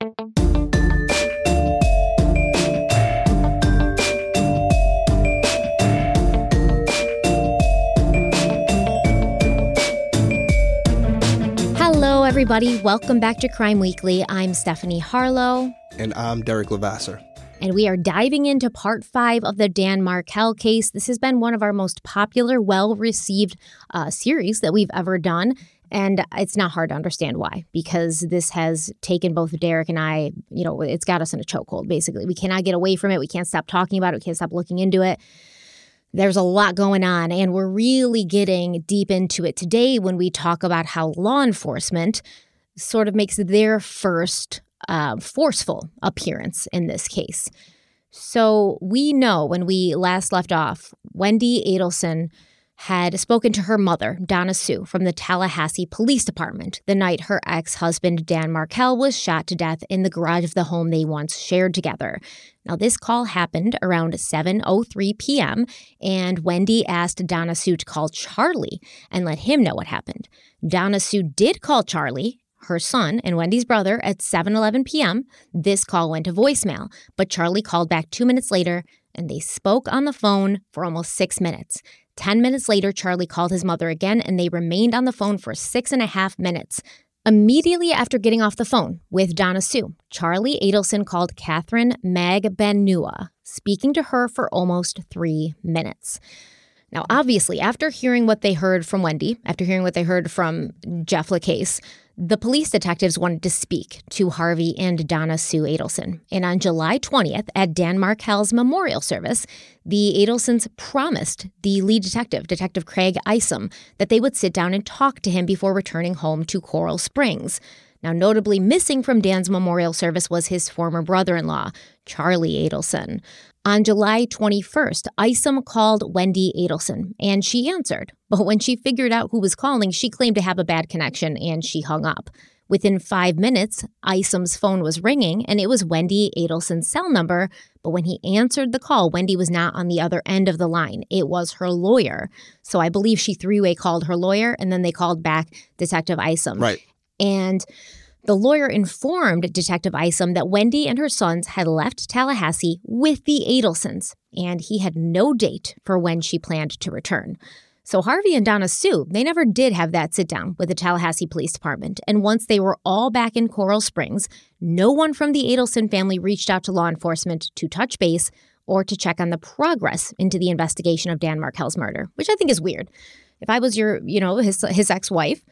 Hello, everybody. Welcome back to Crime Weekly. I'm Stephanie Harlowe. And I'm Derek Levasseur. And we are diving into part five of the Dan Markel case. This has been one of our most popular, well received uh, series that we've ever done. And it's not hard to understand why, because this has taken both Derek and I, you know, it's got us in a chokehold, basically. We cannot get away from it. We can't stop talking about it. We can't stop looking into it. There's a lot going on, and we're really getting deep into it today when we talk about how law enforcement sort of makes their first uh, forceful appearance in this case. So we know when we last left off, Wendy Adelson had spoken to her mother, Donna Sue, from the Tallahassee Police Department the night her ex husband, Dan Markel, was shot to death in the garage of the home they once shared together. Now, this call happened around 7.03 p.m., and Wendy asked Donna Sue to call Charlie and let him know what happened. Donna Sue did call Charlie, her son and Wendy's brother at 7:11 p.m. This call went to voicemail, but Charlie called back 2 minutes later and they spoke on the phone for almost 6 minutes. 10 minutes later, Charlie called his mother again and they remained on the phone for six and a half minutes. Immediately after getting off the phone with Donna Sue, Charlie Adelson called Katherine Magbanua, speaking to her for almost three minutes. Now, obviously, after hearing what they heard from Wendy, after hearing what they heard from Jeff LaCasse, the police detectives wanted to speak to Harvey and Donna Sue Adelson. And on July 20th, at Dan Markel's memorial service, the Adelsons promised the lead detective, Detective Craig Isom, that they would sit down and talk to him before returning home to Coral Springs. Now, notably missing from Dan's memorial service was his former brother in law, Charlie Adelson. On July 21st, Isom called Wendy Adelson and she answered. But when she figured out who was calling, she claimed to have a bad connection and she hung up. Within five minutes, Isom's phone was ringing and it was Wendy Adelson's cell number. But when he answered the call, Wendy was not on the other end of the line. It was her lawyer. So I believe she three way called her lawyer and then they called back Detective Isom. Right. And the lawyer informed Detective Isom that Wendy and her sons had left Tallahassee with the Adelsons, and he had no date for when she planned to return. So Harvey and Donna Sue, they never did have that sit down with the Tallahassee Police Department. And once they were all back in Coral Springs, no one from the Adelson family reached out to law enforcement to touch base or to check on the progress into the investigation of Dan Markel's murder, which I think is weird. If I was your, you know, his his ex-wife,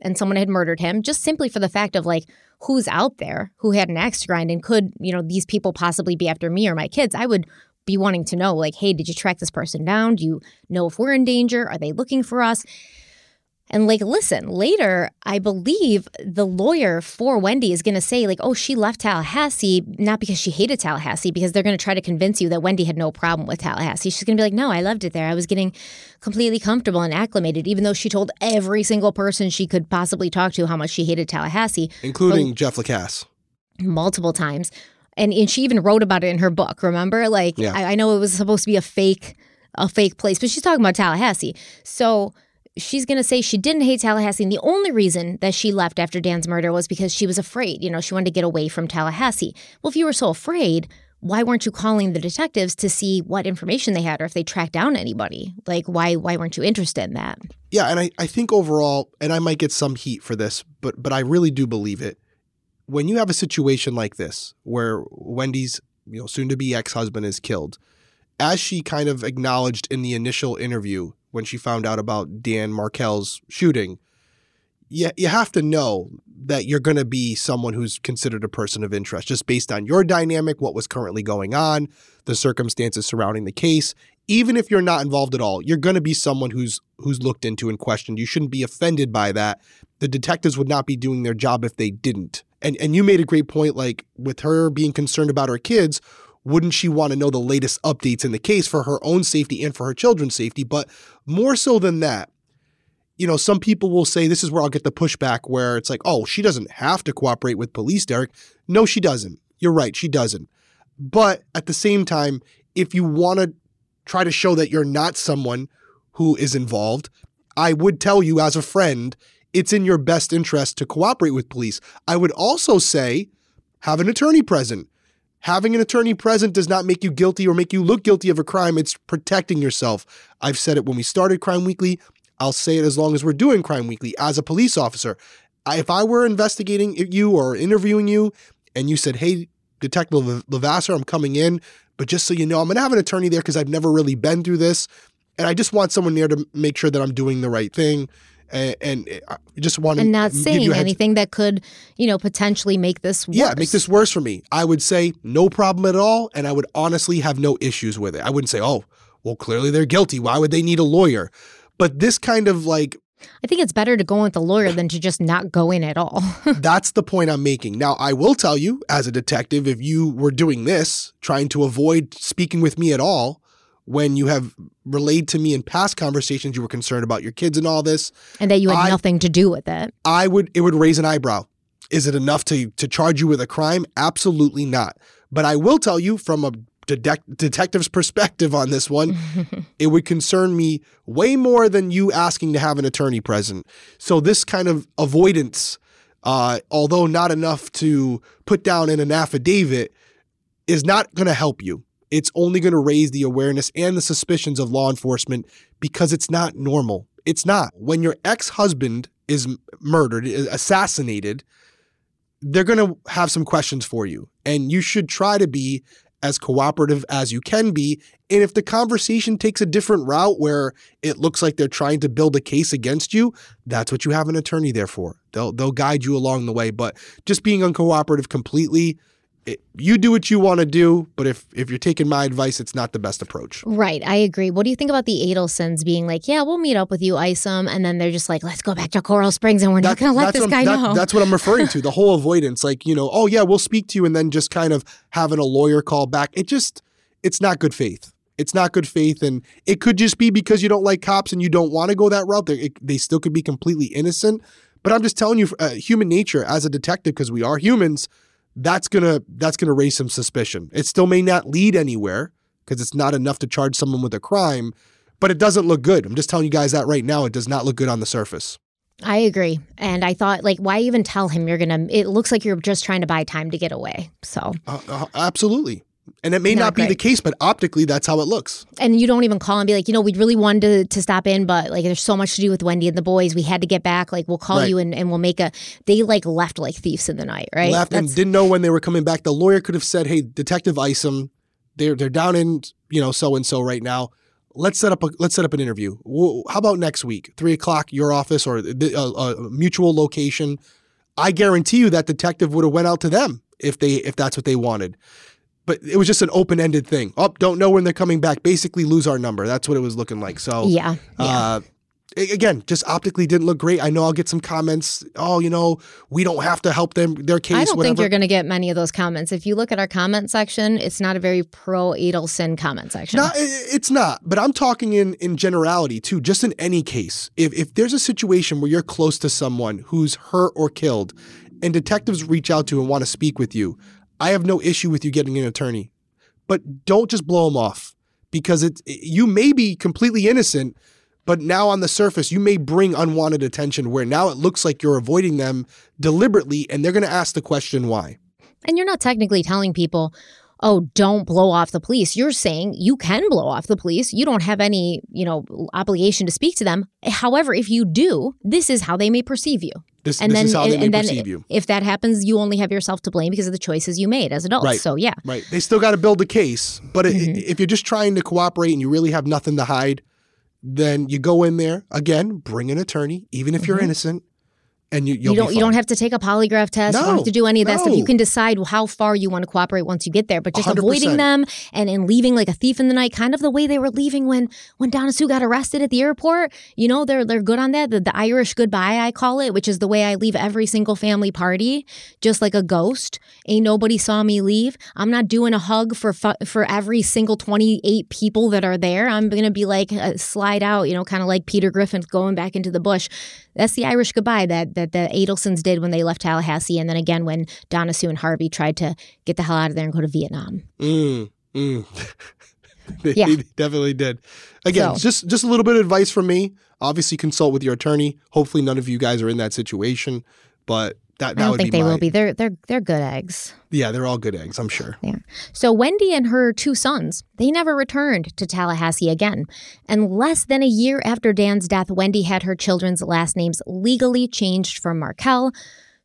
and someone had murdered him just simply for the fact of like who's out there who had an axe to grind and could you know these people possibly be after me or my kids? I would be wanting to know like hey did you track this person down? Do you know if we're in danger? Are they looking for us and like, listen, later, I believe the lawyer for Wendy is going to say, like, oh, she left Tallahassee not because she hated Tallahassee, because they're going to try to convince you that Wendy had no problem with Tallahassee. She's going to be like, no, I loved it there. I was getting completely comfortable and acclimated, even though she told every single person she could possibly talk to how much she hated Tallahassee, including but, Jeff LaCasse, multiple times. And, and she even wrote about it in her book. Remember, like, yeah. I, I know it was supposed to be a fake, a fake place, but she's talking about Tallahassee. So she's going to say she didn't hate Tallahassee. And the only reason that she left after Dan's murder was because she was afraid. You know, she wanted to get away from Tallahassee. Well, if you were so afraid, why weren't you calling the detectives to see what information they had or if they tracked down anybody? Like, why why weren't you interested in that? Yeah, and I, I think overall, and I might get some heat for this, but but I really do believe it. When you have a situation like this, where Wendy's you know soon to be ex husband is killed, as she kind of acknowledged in the initial interview, when she found out about Dan Markel's shooting, you, you have to know that you're going to be someone who's considered a person of interest just based on your dynamic, what was currently going on, the circumstances surrounding the case. Even if you're not involved at all, you're going to be someone who's who's looked into and questioned. You shouldn't be offended by that. The detectives would not be doing their job if they didn't. And and you made a great point like with her being concerned about her kids, wouldn't she want to know the latest updates in the case for her own safety and for her children's safety? But more so than that, you know, some people will say this is where I'll get the pushback where it's like, oh, she doesn't have to cooperate with police, Derek. No, she doesn't. You're right, she doesn't. But at the same time, if you want to try to show that you're not someone who is involved, I would tell you as a friend, it's in your best interest to cooperate with police. I would also say have an attorney present. Having an attorney present does not make you guilty or make you look guilty of a crime. It's protecting yourself. I've said it when we started Crime Weekly. I'll say it as long as we're doing Crime Weekly. As a police officer, if I were investigating you or interviewing you and you said, hey, Detective Levasseur, I'm coming in, but just so you know, I'm going to have an attorney there because I've never really been through this. And I just want someone there to make sure that I'm doing the right thing and, and uh, I just want to and not saying anything that could you know potentially make this worse. yeah make this worse for me i would say no problem at all and i would honestly have no issues with it i wouldn't say oh well clearly they're guilty why would they need a lawyer but this kind of like I think it's better to go with a lawyer than to just not go in at all. that's the point I'm making. Now, I will tell you, as a detective, if you were doing this, trying to avoid speaking with me at all, when you have relayed to me in past conversations you were concerned about your kids and all this and that you had I, nothing to do with it. I would it would raise an eyebrow. Is it enough to to charge you with a crime? Absolutely not. But i will tell you from a de- detective's perspective on this one it would concern me way more than you asking to have an attorney present. So this kind of avoidance uh, although not enough to put down in an affidavit is not going to help you it's only going to raise the awareness and the suspicions of law enforcement because it's not normal. It's not. When your ex husband is murdered, assassinated, they're going to have some questions for you. And you should try to be as cooperative as you can be. And if the conversation takes a different route where it looks like they're trying to build a case against you, that's what you have an attorney there for. They'll they'll guide you along the way. But just being uncooperative completely, it, you do what you want to do, but if if you're taking my advice, it's not the best approach. Right, I agree. What do you think about the Adelsons being like, "Yeah, we'll meet up with you, Isom," and then they're just like, "Let's go back to Coral Springs, and we're that, not going to let this guy that, know." That's what I'm referring to. The whole avoidance, like you know, oh yeah, we'll speak to you, and then just kind of having a lawyer call back. It just, it's not good faith. It's not good faith, and it could just be because you don't like cops and you don't want to go that route. They, it, they still could be completely innocent. But I'm just telling you, uh, human nature as a detective, because we are humans that's gonna that's gonna raise some suspicion. It still may not lead anywhere because it's not enough to charge someone with a crime, but it doesn't look good. I'm just telling you guys that right now. It does not look good on the surface. I agree. And I thought, like, why even tell him you're going to? It looks like you're just trying to buy time to get away. So, uh, uh, absolutely. And it may not, not be the case, but optically, that's how it looks. And you don't even call and be like, you know, we really wanted to, to stop in, but like, there's so much to do with Wendy and the boys. We had to get back. Like, we'll call right. you and, and we'll make a. They like left like thieves in the night, right? Left that's, and didn't know when they were coming back. The lawyer could have said, hey, Detective Isom, they're they're down in you know so and so right now. Let's set up a let's set up an interview. How about next week, three o'clock, your office or a, a mutual location? I guarantee you that detective would have went out to them if they if that's what they wanted but it was just an open ended thing. Oh, don't know when they're coming back. Basically, lose our number. That's what it was looking like. So yeah, yeah. Uh, again, just optically didn't look great. I know I'll get some comments. Oh, you know, we don't have to help them their case. I don't whatever. think you're going to get many of those comments. If you look at our comment section, it's not a very pro Adelson comment section. No, it's not. But I'm talking in in generality too. Just in any case, if if there's a situation where you're close to someone who's hurt or killed, and detectives reach out to and want to speak with you, I have no issue with you getting an attorney, but don't just blow them off because it, you may be completely innocent, but now on the surface you may bring unwanted attention where now it looks like you're avoiding them deliberately and they're going to ask the question why. And you're not technically telling people, oh, don't blow off the police. You're saying you can blow off the police. You don't have any, you know, obligation to speak to them. However, if you do, this is how they may perceive you. This, and this then, is how they and, perceive you. If that happens, you only have yourself to blame because of the choices you made as adults. Right. So yeah, right. They still got to build a case, but mm-hmm. if you're just trying to cooperate and you really have nothing to hide, then you go in there again, bring an attorney, even if mm-hmm. you're innocent, and you you don't you don't have to take a polygraph test. No, you don't have to do any of that no. stuff. You can decide how far you want to cooperate once you get there. But just 100%. avoiding them and, and leaving like a thief in the night, kind of the way they were leaving when when Donna Sue got arrested at the airport. You know, they're they're good on that. The, the Irish goodbye, I call it, which is the way I leave every single family party, just like a ghost. Ain't nobody saw me leave. I'm not doing a hug for for every single 28 people that are there. I'm gonna be like uh, slide out, you know, kind of like Peter Griffin going back into the bush. That's the Irish goodbye that that the Adelsons did when they left Tallahassee, and then again when Donna Sue and Harvey tried to get the hell out of there and go to Vietnam. Mm, mm. they, yeah. they definitely did. Again, so. just just a little bit of advice from me. Obviously, consult with your attorney. Hopefully, none of you guys are in that situation, but That, that I don't think they my, will be. They're they're they're good eggs. Yeah, they're all good eggs, I'm sure. Yeah. So Wendy and her two sons, they never returned to Tallahassee again. And less than a year after Dan's death, Wendy had her children's last names legally changed from Markel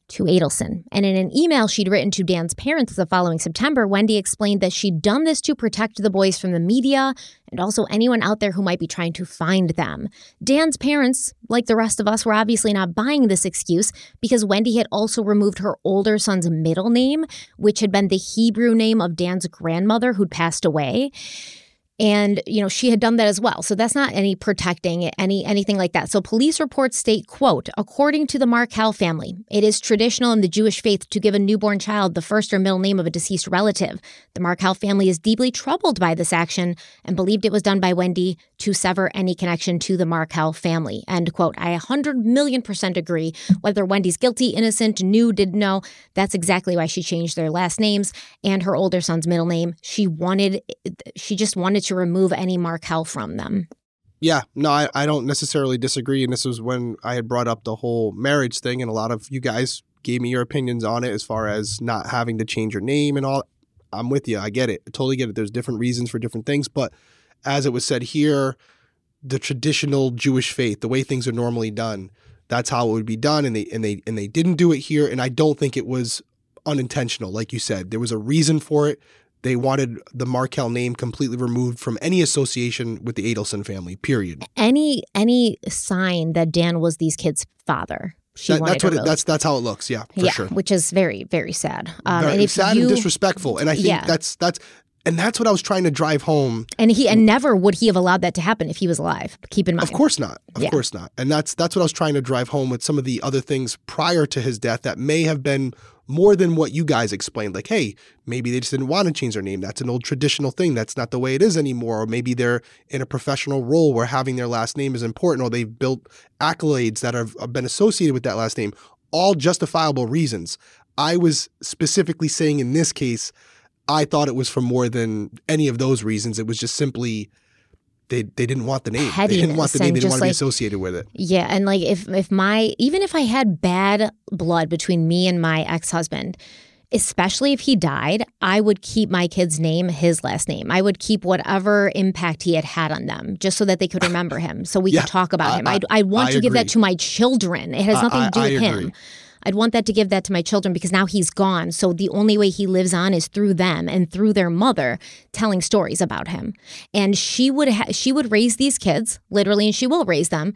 to Adelson. And in an email she'd written to Dan's parents the following September, Wendy explained that she'd done this to protect the boys from the media and also anyone out there who might be trying to find them. Dan's parents, like the rest of us, were obviously not buying this excuse because Wendy had also removed her older son's middle name, which had been the Hebrew name of Dan's grandmother who'd passed away and you know she had done that as well. So that's not any protecting any anything like that. So police reports state quote according to the markel family it is traditional in the jewish faith to give a newborn child the first or middle name of a deceased relative. The markel family is deeply troubled by this action and believed it was done by wendy to sever any connection to the markel family. End quote. I 100 million percent agree. Whether wendy's guilty innocent knew didn't know that's exactly why she changed their last names and her older son's middle name. She wanted she just wanted to remove any Markel from them. Yeah, no, I, I don't necessarily disagree. And this was when I had brought up the whole marriage thing, and a lot of you guys gave me your opinions on it as far as not having to change your name and all. I'm with you. I get it. I totally get it. There's different reasons for different things. But as it was said here, the traditional Jewish faith, the way things are normally done, that's how it would be done. And they and they and they didn't do it here. And I don't think it was unintentional. Like you said, there was a reason for it. They wanted the Markel name completely removed from any association with the Adelson family. Period. Any any sign that Dan was these kids' father. That- that's what it, that's that's how it looks. Yeah, for yeah, sure. which is very very sad. Um, Very and if sad you and disrespectful. And I think Yeah. that's that's and that's what I was trying to drive home. and he and never would he have allowed that to happen if he was alive. Keep in mind. Of course not. Of Yeah. course not. And that's that's what I was trying to drive home with some of the other things prior to his death that may have been more than what you guys explained. Like, hey, maybe they just didn't want to change their name. That's an old traditional thing. That's not the way it is anymore. Or maybe they're in a professional role where having their last name is important, or they've built accolades that have been associated with that last name. All justifiable reasons. I was specifically saying in this case, I thought it was for more than any of those reasons. It was just simply they they didn't want the name. They didn't want the Pettiness name. They didn't want to be like- associated with it. Yeah, and like if if my even if I had bad blood between me and my ex-husband, especially if he died, I would keep my kid's name his last name. I would keep whatever impact he had had on them just so that they could remember him so we Yeah, could talk about I- him. I- I I want I to give that to my children. It has nothing to do with him. I'd want that to give that to my children because now he's gone. So the only way he lives on is through them and through their mother telling stories about him. And she would ha- she would raise these kids literally, and she will raise them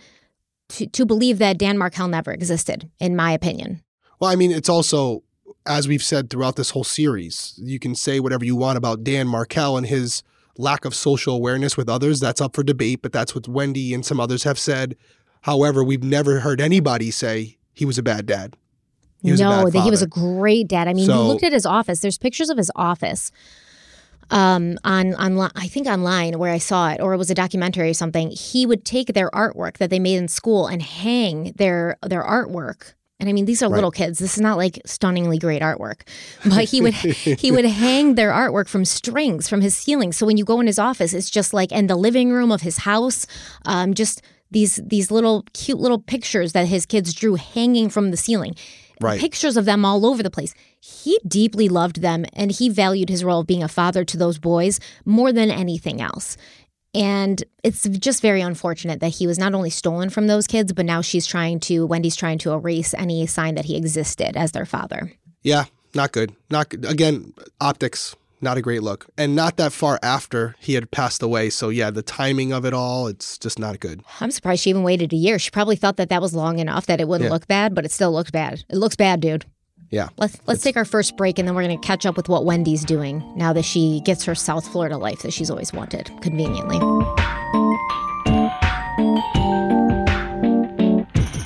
to, to believe that Dan Markel never existed, in my opinion. Well, I mean, it's also as we've said throughout this whole series. You can say whatever you want about Dan Markel and his lack of social awareness with others. That's up for debate, but that's what Wendy and some others have said. However, we've never heard anybody say he was a bad dad. He no, he was a great dad. I mean, you So- looked at his office. There's pictures of his office um on on I think online where I saw it or it was a documentary or something. He would take their artwork that they made in school and hang their their artwork. And I mean, these are Right. little kids. This is not like stunningly great artwork, but he would he would hang their artwork from strings from his ceiling. So when you go in his office, it's just like in the living room of his house, um, just these these little cute little pictures that his kids drew hanging from the ceiling Right. pictures of them all over the place. He deeply loved them and he valued his role of being a father to those boys more than anything else. And it's just very unfortunate that he was not only stolen from those kids, but now she's trying to, Wendy's trying to erase any sign that he existed as their father. Yeah, not good. Not good. Again, optics, not a great look. And not that far after he had passed away. So, yeah, the timing of it all, it's just not good. I'm surprised she even waited a year. She probably thought that that was long enough that it wouldn't Yeah. look bad, but it still looks bad. It looks bad, dude. Yeah. Let's let's take our first break and then we're going to catch up with what Wendy's doing now that she gets her South Florida life that she's always wanted conveniently.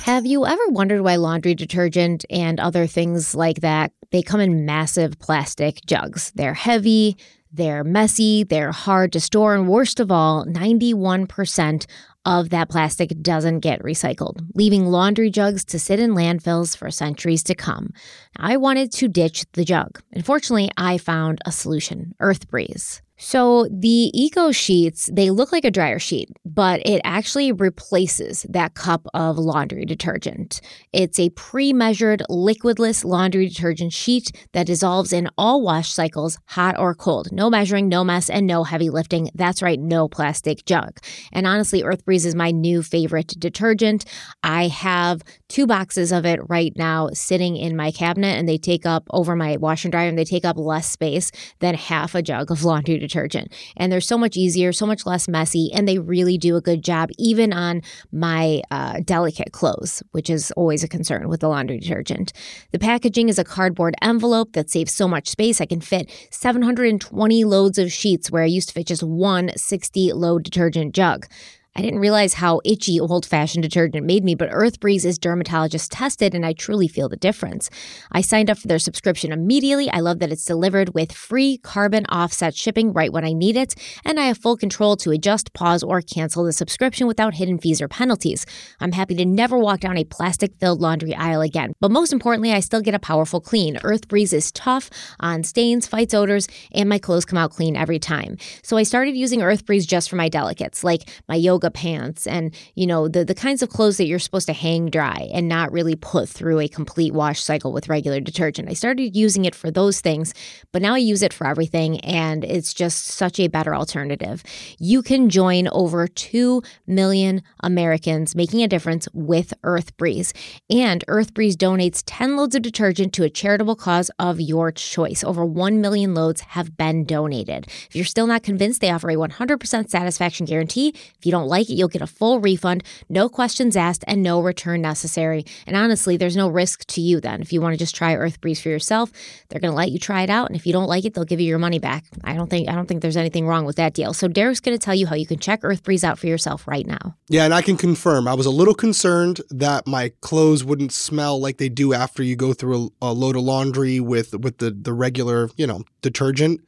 Have you ever wondered why laundry detergent and other things like that they come in massive plastic jugs? They're heavy, they're messy, they're hard to store, and worst of all, 91% of that plastic doesn't get recycled, leaving laundry jugs to sit in landfills for centuries to come. I wanted to ditch the jug. Unfortunately, I found a solution Earth Breeze. So the Eco Sheets, they look like a dryer sheet, but it actually replaces that cup of laundry detergent. It's a pre-measured liquidless laundry detergent sheet that dissolves in all wash cycles, hot or cold. No measuring, no mess, and no heavy lifting. That's right, no plastic jug. And honestly, Earth Breeze is my new favorite detergent. I have two boxes of it right now sitting in my cabinet, and they take up over my washer and dryer, and they take up less space than half a jug of laundry detergent detergent. And they're so much easier, so much less messy, and they really do a good job, even on my uh, delicate clothes, which is always a concern with the laundry detergent. The packaging is a cardboard envelope that saves so much space. I can fit 720 loads of sheets where I used to fit just one 60 load detergent jug. I didn't realize how itchy old fashioned detergent made me, but Earth Breeze is dermatologist tested and I truly feel the difference. I signed up for their subscription immediately. I love that it's delivered with free carbon offset shipping right when I need it, and I have full control to adjust, pause, or cancel the subscription without hidden fees or penalties. I'm happy to never walk down a plastic filled laundry aisle again. But most importantly, I still get a powerful clean. Earth Breeze is tough on stains, fights odors, and my clothes come out clean every time. So I started using Earth Breeze just for my delicates, like my yoga yoga pants and, you know, the, the kinds of clothes that you're supposed to hang dry and not really put through a complete wash cycle with regular detergent. I started using it for those things, but now I use it for everything and it's just such a better alternative. You can join over 2 million Americans making a difference with Earth Breeze. And Earth Breeze donates 10 loads of detergent to a charitable cause of your choice. Over 1 million loads have been donated. If you're still not convinced, they offer a 100% satisfaction guarantee. If you don't like it, you'll get a full refund, no questions asked, and no return necessary. And honestly, there's no risk to you then. If you want to just try Earth Breeze for yourself, they're going to let you try it out, and if you don't like it, they'll give you your money back. I don't think I don't think there's anything wrong with that deal. So Derek's going to tell you how you can check Earth Breeze out for yourself right now. Yeah, and I can confirm. I was a little concerned that my clothes wouldn't smell like they do after you go through a, a load of laundry with with the the regular, you know, detergent.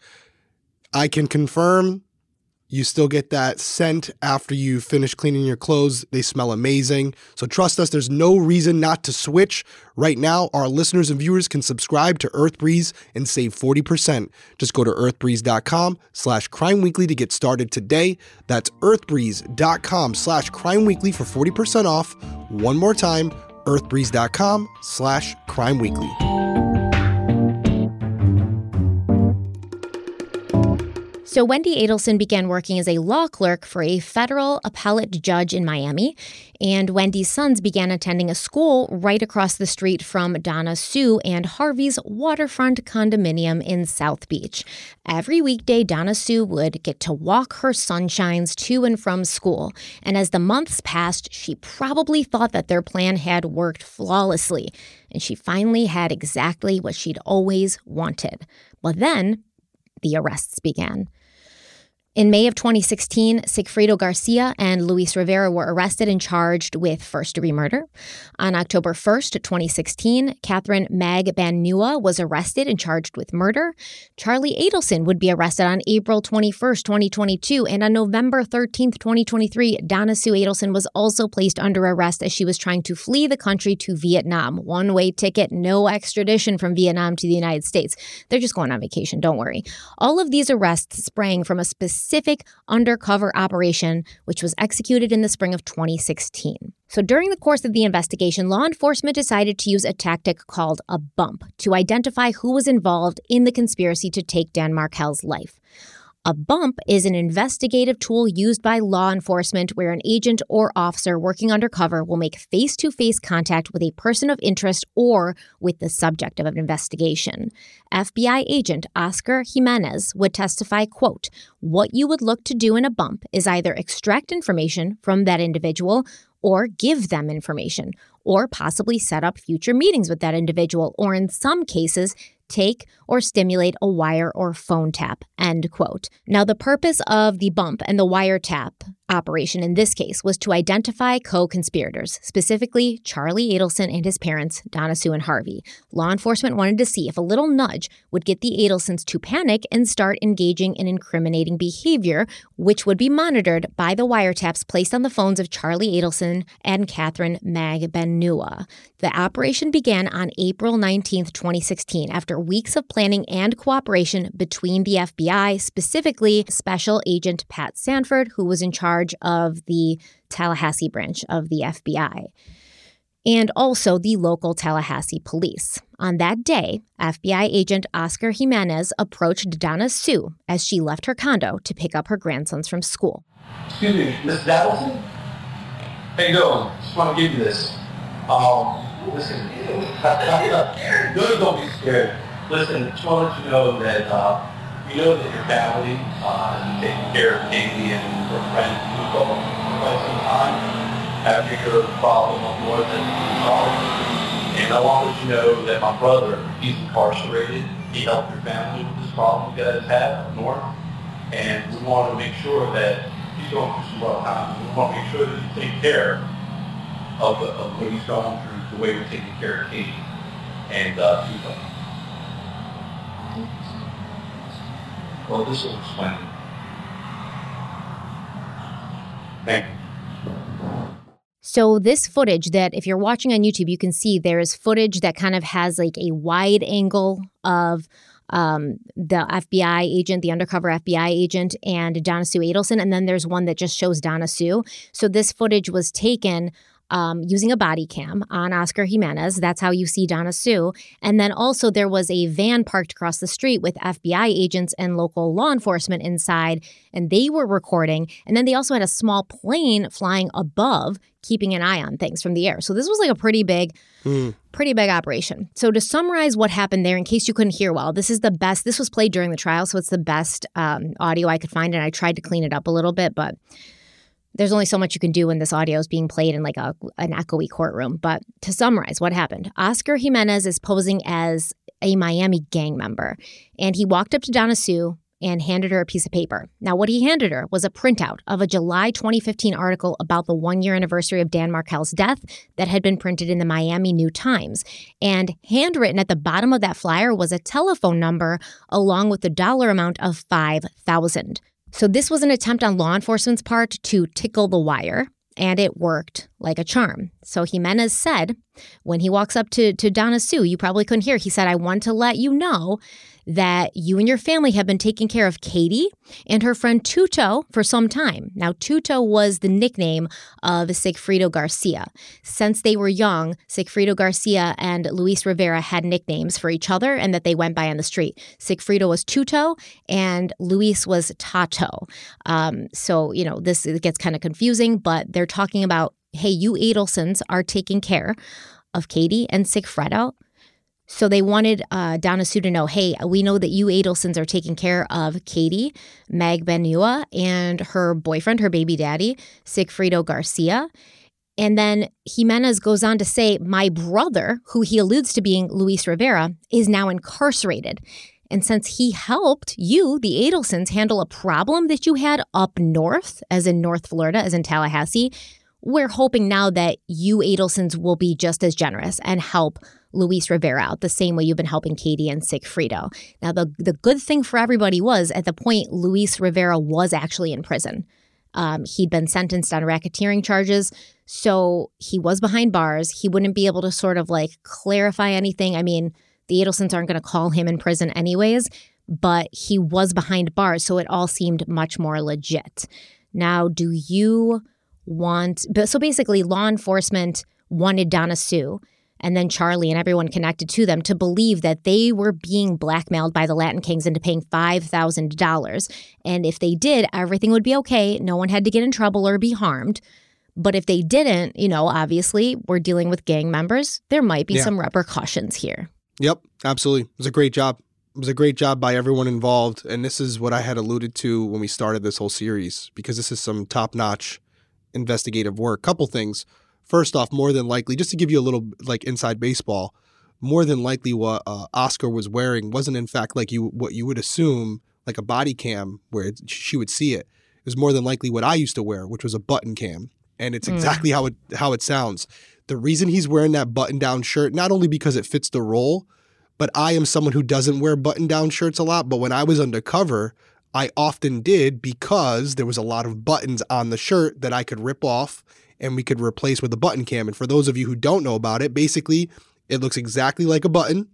I can confirm you still get that scent after you finish cleaning your clothes. They smell amazing. So trust us, there's no reason not to switch. Right now, our listeners and viewers can subscribe to Earth Breeze and save 40%. Just go to earthbreeze.com slash crime weekly to get started today. That's earthbreeze.com slash crime weekly for 40% off. One more time, earthbreeze.com slash crime weekly. So, Wendy Adelson began working as a law clerk for a federal appellate judge in Miami, and Wendy's sons began attending a school right across the street from Donna Sue and Harvey's waterfront condominium in South Beach. Every weekday, Donna Sue would get to walk her sunshines to and from school, and as the months passed, she probably thought that their plan had worked flawlessly, and she finally had exactly what she'd always wanted. But then, the arrests began. In May of 2016, Sigfredo Garcia and Luis Rivera were arrested and charged with first degree murder. On October 1st, 2016, Katherine Magbanua was arrested and charged with murder. Charlie Adelson would be arrested on April 21st, 2022. And on November 13th, 2023, Donna Sue Adelson was also placed under arrest as she was trying to flee the country to Vietnam. One way ticket, no extradition from Vietnam to the United States. They're just going on vacation, don't worry. All of these arrests sprang from a specific specific undercover operation, which was executed in the spring of 2016. So, during the course of the investigation, law enforcement decided to use a tactic called a bump to identify who was involved in the conspiracy to take Dan Markel's life. A bump is an investigative tool used by law enforcement where an agent or officer working undercover will make face to face contact with a person of interest or with the subject of an investigation. FBI agent Oscar Jimenez would testify, quote, what you would look to do in a bump is either extract information from that individual or give them information, or possibly set up future meetings with that individual, or in some cases, take or stimulate a wire or phone tap, end quote. Now, the purpose of the bump and the wiretap operation in this case was to identify co conspirators, specifically Charlie Adelson and his parents, Donna Sue and Harvey. Law enforcement wanted to see if a little nudge would get the Adelsons to panic and start engaging in incriminating behavior, which would be monitored by the wiretaps placed on the phones of Charlie Adelson and Katherine Magbanua. The operation began on April 19, 2016, after after weeks of planning and cooperation between the FBI, specifically Special Agent Pat Sanford, who was in charge of the Tallahassee branch of the FBI, and also the local Tallahassee police. On that day, FBI agent Oscar Jimenez approached Donna Sue as she left her condo to pick up her grandsons from school. Excuse me, Miss Daddleton? How you doing? Just want to give you this. Um, listen, no, don't be scared. Listen, just want to let you know that uh, know that your family uh, taking care of Katie and her friend Hugo for quite some time after your problem up north has been. And I want to let you know that my brother, he's incarcerated. He helped your family with this problem you guys had up north. And we want to make sure that he's going through some rough times. We want to make sure that you take care of, of what he's going through the way we're taking care of Katie and uh, Tuba. Explain. Thank you. So, this footage that if you're watching on YouTube, you can see there is footage that kind of has like a wide angle of um, the FBI agent, the undercover FBI agent, and Donna Sue Adelson. And then there's one that just shows Donna Sue. So, this footage was taken um, using a body cam on Oscar Jimenez. That's how you see Donna Sue. And then also there was a van parked across the street with FBI agents and local law enforcement inside, and they were recording. And then they also had a small plane flying above, keeping an eye on things from the air. So this was like a pretty big. Mm. Pretty big operation. So, to summarize what happened there, in case you couldn't hear well, this is the best. This was played during the trial, so it's the best um, audio I could find. And I tried to clean it up a little bit, but there's only so much you can do when this audio is being played in like a, an echoey courtroom. But to summarize what happened, Oscar Jimenez is posing as a Miami gang member, and he walked up to Donna Sue and handed her a piece of paper. Now, what he handed her was a printout of a July 2015 article about the one year anniversary of Dan Markel's death that had been printed in the Miami New Times. And handwritten at the bottom of that flyer was a telephone number along with the dollar amount of 5000 so, this was an attempt on law enforcement's part to tickle the wire, and it worked like a charm. So, Jimenez said, when he walks up to, to Donna Sue, you probably couldn't hear, he said, I want to let you know that you and your family have been taking care of Katie and her friend Tuto for some time. Now, Tuto was the nickname of Sigfredo Garcia. Since they were young, Sigfredo Garcia and Luis Rivera had nicknames for each other and that they went by on the street. Sigfredo was Tuto and Luis was Tato. Um, so, you know, this gets kind of confusing, but they're talking about hey, you Adelsons are taking care of Katie and Sigfredo so they wanted uh, Donna Sue to know, hey, we know that you Adelsons are taking care of Katie, Magbanua, and her boyfriend, her baby daddy, Sigfredo Garcia. And then Jimenez goes on to say, my brother, who he alludes to being Luis Rivera, is now incarcerated. And since he helped you, the Adelsons, handle a problem that you had up north, as in North Florida, as in Tallahassee, we're hoping now that you Adelsons will be just as generous and help Luis Rivera the same way you've been helping Katie and Sigfredo. Now, the, the good thing for everybody was at the point Luis Rivera was actually in prison. Um, he'd been sentenced on racketeering charges, so he was behind bars. He wouldn't be able to sort of like clarify anything. I mean, the Adelsons aren't going to call him in prison anyways, but he was behind bars, so it all seemed much more legit. Now, do you want, so basically, law enforcement wanted Donna Sue and then Charlie and everyone connected to them to believe that they were being blackmailed by the Latin Kings into paying $5,000. And if they did, everything would be okay. No one had to get in trouble or be harmed. But if they didn't, you know, obviously we're dealing with gang members. There might be yeah. some repercussions here. Yep, absolutely. It was a great job. It was a great job by everyone involved. And this is what I had alluded to when we started this whole series, because this is some top notch investigative work. Couple things first off, more than likely, just to give you a little like inside baseball, more than likely what uh, Oscar was wearing wasn't in fact like you what you would assume like a body cam where it, she would see it. It was more than likely what I used to wear, which was a button cam, and it's mm. exactly how it how it sounds. The reason he's wearing that button down shirt, not only because it fits the role, but I am someone who doesn't wear button down shirts a lot. But when I was undercover, I often did because there was a lot of buttons on the shirt that I could rip off and we could replace with a button cam. And for those of you who don't know about it, basically It looks exactly like a button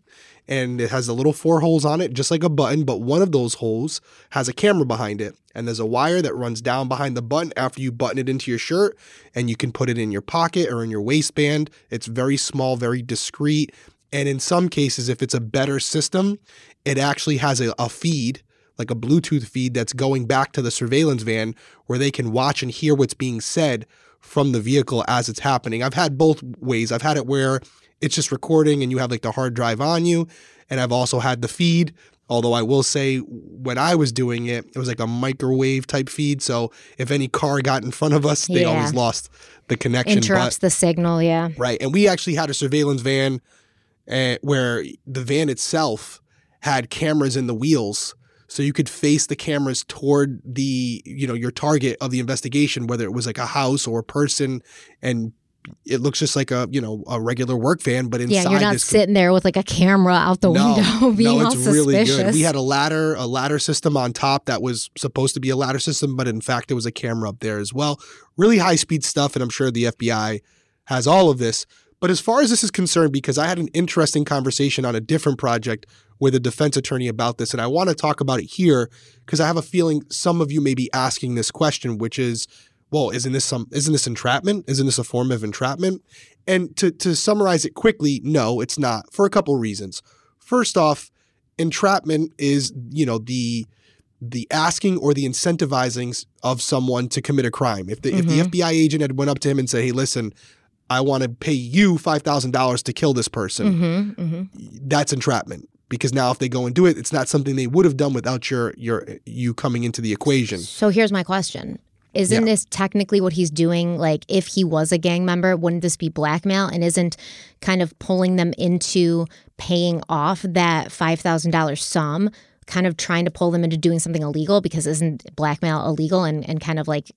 and it has the little four holes on it, just like a button, but one of those holes has a camera behind it. And there's a wire that runs down behind the button after you button it into your shirt, and you can put it in your pocket or in your waistband. It's very small, very discreet. And in some cases, if it's a better system, it actually has a, a feed like a Bluetooth feed that's going back to the surveillance van where they can watch and hear what's being said from the vehicle as it's happening. I've had both ways. I've had it where it's just recording and you have like the hard drive on you. And I've also had the feed. Although I will say, when I was doing it, it was like a microwave type feed. So if any car got in front of us, they Yeah. always lost the connection. Interrupts But- the signal, yeah. Right. And we actually had a surveillance van uh, where the van itself had cameras in the wheels. So you could face the cameras toward the, you know, your target of the investigation, whether it was like a house or a person. And it looks just like a, you know, a regular work van, but inside Yeah, you're not sitting there with like a camera out the no, window being no, all it's suspicious. really good. We had a ladder, a ladder system on top that was supposed to be a ladder system, but in fact, there was a camera up there as well. Really high speed stuff, and I'm sure the FBI has all of this. But as far as this is concerned, because I had an interesting conversation on a different project with a defense attorney about this, and I want to talk about it here because I have a feeling some of you may be asking this question, which is, well, isn't this some isn't this entrapment? Isn't this a form of entrapment? And to to summarize it quickly, no, it's not for a couple reasons. First off, entrapment is, you know, the the asking or the incentivizing of someone to commit a crime. If the if the mm-hmm. FBI agent had went up to him and said, "Hey, listen, I want to pay you five thousand dollars to kill this person," hmm hmm that's entrapment. Because now, if they go and do it, it's not something they would have done without your your you coming into the equation. So here's my question. Isn't Yeah. this technically what he's doing? Like, if he was a gang member, wouldn't this be blackmail? And isn't kind of pulling them into paying off that $5,000 sum, kind of trying to pull them into doing something illegal? Because isn't blackmail illegal and, and kind of like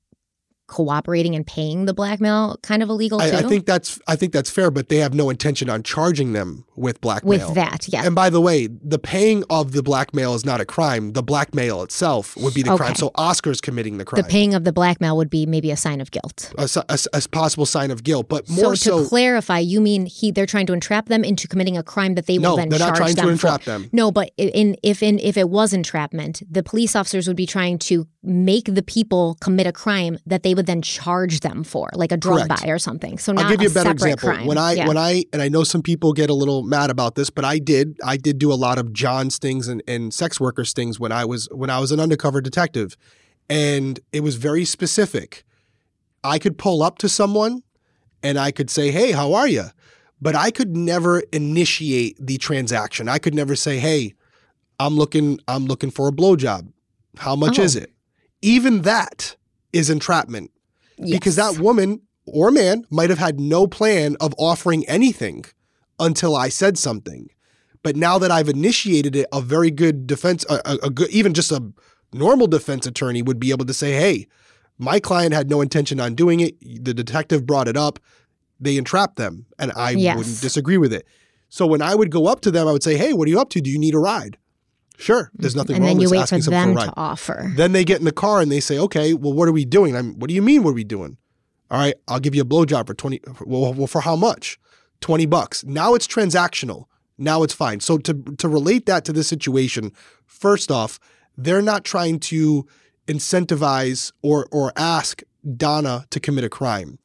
cooperating and paying the blackmail kind of illegal too? I, I think that's I think that's fair, but they have no intention on charging them with blackmail. With that, yeah. And by the way, the paying of the blackmail is not a crime. The blackmail itself would be the crime. Okay. So Oscar's committing the crime. the paying of the blackmail would be maybe a sign of guilt. a, a a possible sign of guilt, but more So to so, clarify, you mean he they're trying to entrap them into committing a crime that they will no, then they're not charge trying to entrap for. them. No, but in if in if it was entrapment, the police officers would be trying to make the people commit a crime that they would then charge them for, like a drug buy or something. So not I'll give you a better example. crime. When I yeah. when I and I know some people get a little mad about this, but I did I did do a lot of John stings and, and sex worker stings when I was when I was an undercover detective. And it was very specific. I could pull up to someone and I could say, Hey, how are you? But I could never initiate the transaction. I could never say, Hey, I'm looking I'm looking for a blowjob. How much Oh. is it? Even that is entrapment because that woman or man might have had no plan of offering anything until I said something. But now that I've initiated it, a very good defense, a, a, a good, even just a normal defense attorney would be able to say, "Hey, my client had no intention on doing it. The detective brought it up. They entrapped them, and I Yes. wouldn't disagree with it." So when I would go up to them, I would say, "Hey, what are you up to? Do you need a ride?" Sure, there's mm-hmm. nothing and wrong then you with wait asking for someone them for to offer. Then they get in the car and they say, "Okay, well, what are we doing?" I'm, "What do you mean? What are we doing?" All right, I'll give you a blowjob for twenty. Well, well, for how much? Twenty bucks. Now it's transactional. Now it's fine. So to to relate that to this situation, first off, they're not trying to incentivize or or ask Donna to commit a crime.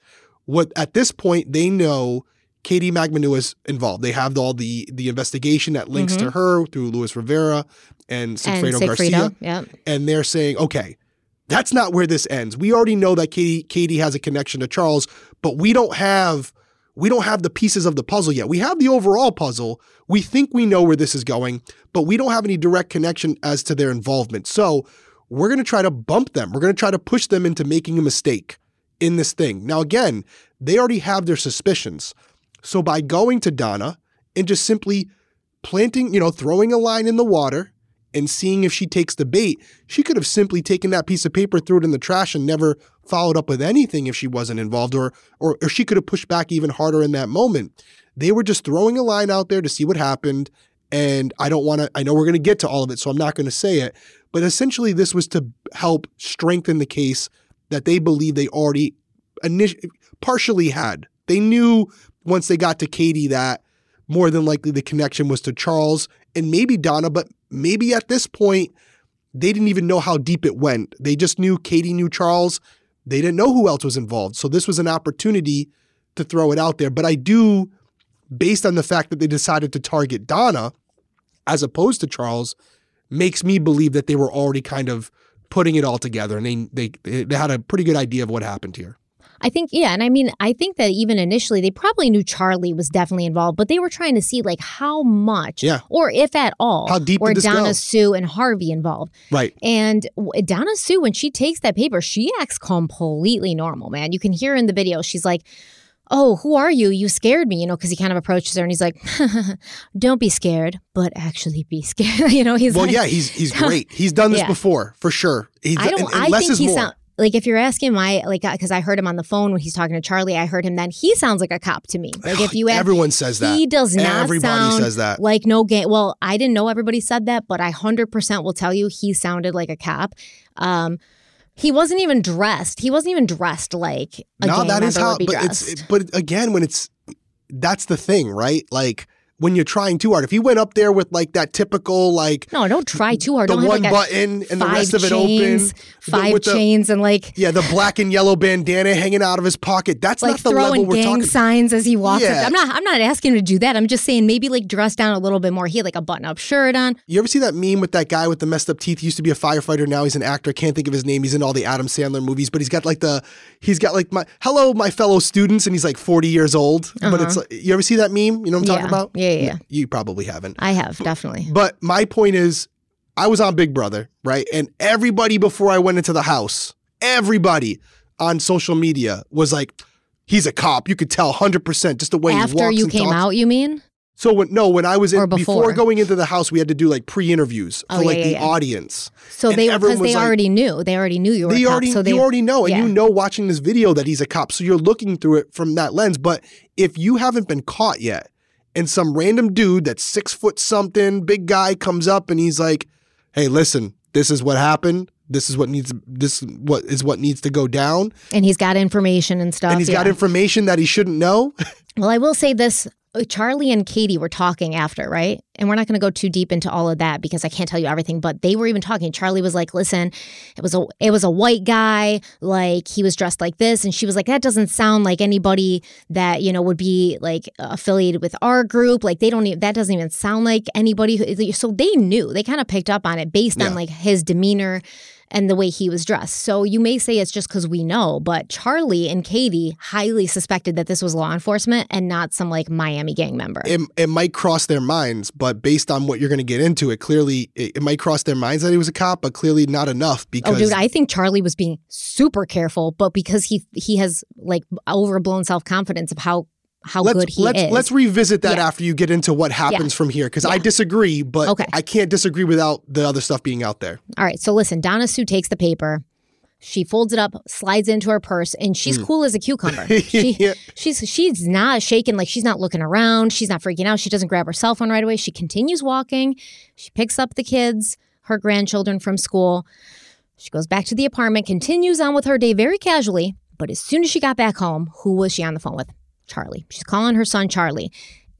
What at this point they know Katie Magbanua is involved. They have all the the investigation that links to her through Luis Rivera and Mm-hmm. and Sigfredo Garcia yeah. and they're saying, okay, that's not where this ends. We already know that Katie Katie has a connection to Charles, but we don't have we don't have the pieces of the puzzle yet. We have the overall puzzle. We think we know where this is going, but we don't have any direct connection as to their involvement. So we're going to try to bump them. We're going to try to push them into making a mistake in this thing. Now, again, they already have their suspicions. So by going to Donna and just simply planting, you know, throwing a line in the water and seeing if she takes the bait, she could have simply taken that piece of paper, threw it in the trash, and never followed up with anything if she wasn't involved, or or, or she could have pushed back even harder in that moment. They were just throwing a line out there to see what happened. And I don't want to, I know we're going to get to all of it, so I'm not going to say it. But essentially, this was to help strengthen the case that they believe they already init- partially had. They knew once they got to Katie that more than likely the connection was to Charles and maybe Donna, but maybe at this point, they didn't even know how deep it went. They just knew Katie knew Charles. They didn't know who else was involved. So this was an opportunity to throw it out there. But I do, based on the fact that they decided to target Donna as opposed to Charles, makes me believe that they were already kind of putting it all together and they they they had a pretty good idea of what happened here. I think, yeah. And I mean, I think that even initially they probably knew Charlie was definitely involved, but they were trying to see like how much, Yeah. or if at all, How deep were Donna go? Sue and Harvey involved. Right. And Donna Sue, when she takes that paper, she acts completely normal, man. You can hear in the video, she's like, Oh, who are you? You scared me, you know, because he kind of approaches her and he's like, Don't be scared, but actually be scared. you know, he's Well, like, yeah, he's he's great. He's done this Yeah. before for sure. He's, I don't. and- and I think he more. Like if you're asking why like because I heard him on the phone when he's talking to Charlie. I heard him then. He sounds like a cop to me. Like if you ask, Everyone says that. he does not Everybody sound says that. like no game. Well, I didn't know everybody said that, but I hundred percent will tell you he sounded like a cop. Um, he wasn't even dressed. He wasn't even dressed like a no, that is how. But dressed. it's but again, when it's that's the thing, right? Like when you're trying too hard. If he went up there with like that typical like no, don't try too hard. the don't one have like button and the rest of it chains, open, five the- chains, and like yeah, the black and yellow bandana hanging out of his pocket. That's like not the level we're gang talking. signs as he walks. Yeah. I'm not. I'm not asking him to do that. I'm just saying maybe like dress down a little bit more. He had like a button-up shirt on. You ever see that meme with that guy with the messed up teeth? He used to be a firefighter. Now he's an actor. Can't think of his name. He's in all the Adam Sandler movies, but he's got like the, he's got like my, hello, my fellow students. And he's like 40 years old. But it's like, you ever see that meme? You know what I'm talking Uh-huh. Yeah. about? Yeah, yeah, yeah. You probably haven't. I have definitely. But my point is, I was on Big Brother, right? And everybody before I went into the house, everybody on social media was like, he's a cop. You could tell 100% just the way he After walks you came talks. out, you mean? So when no, when I was in Or before. before? going into the house, we had to do like pre-interviews Oh, for like yeah, the yeah. audience. So And they because they like- already knew. They already knew you were They a cop. already so they you already know, and yeah. you know watching this video that he's a cop. So you're looking through it from that lens. But if you haven't been caught yet, and some random dude that's six foot something, big guy comes up and he's like, "Hey, listen, this is what happened. This is what needs. This what is what needs to go down." and he's got information and stuff. and he's got information that he shouldn't know. Well, I will say this. Uh, Charlie and Katie were talking after, right? And we're not going to go too deep into all of that because I can't tell you everything, but they were even talking. Charlie was like, "Listen, it was a it was a white guy, like he was dressed like this." And she was like, "That doesn't sound like anybody that, you know, would be like affiliated with our group. Like they don't even that doesn't even sound like anybody who, so they knew. They kind of picked up on it based Yeah. on like his demeanor and the way he was dressed. So you may say it's just because we know, but Charlie and Katie highly suspected that this was law enforcement and not some like Miami gang member. It, it might cross their minds, but based on what you're going to get into, it clearly it, it might cross their minds that he was a cop, but clearly not enough because. Oh, because dude, I think Charlie was being super careful, but because he he has like overblown self confidence of how how let's good he let's is. let's revisit that Yeah. after you get into what happens from here because I disagree, but Okay. I can't disagree without the other stuff being out there. All right, so listen, Donna Sue takes the paper. She folds it up, slides it into her purse, and she's hmm. cool as a cucumber. She. Yeah. She's she's not shaking, like she's not looking around. She's not freaking out. She doesn't grab her cell phone right away. She continues walking. She picks up the kids, her grandchildren from school. She goes back to the apartment, continues on with her day very casually. But as soon as she got back home, who was she on the phone with? Charlie. She's calling her son Charlie.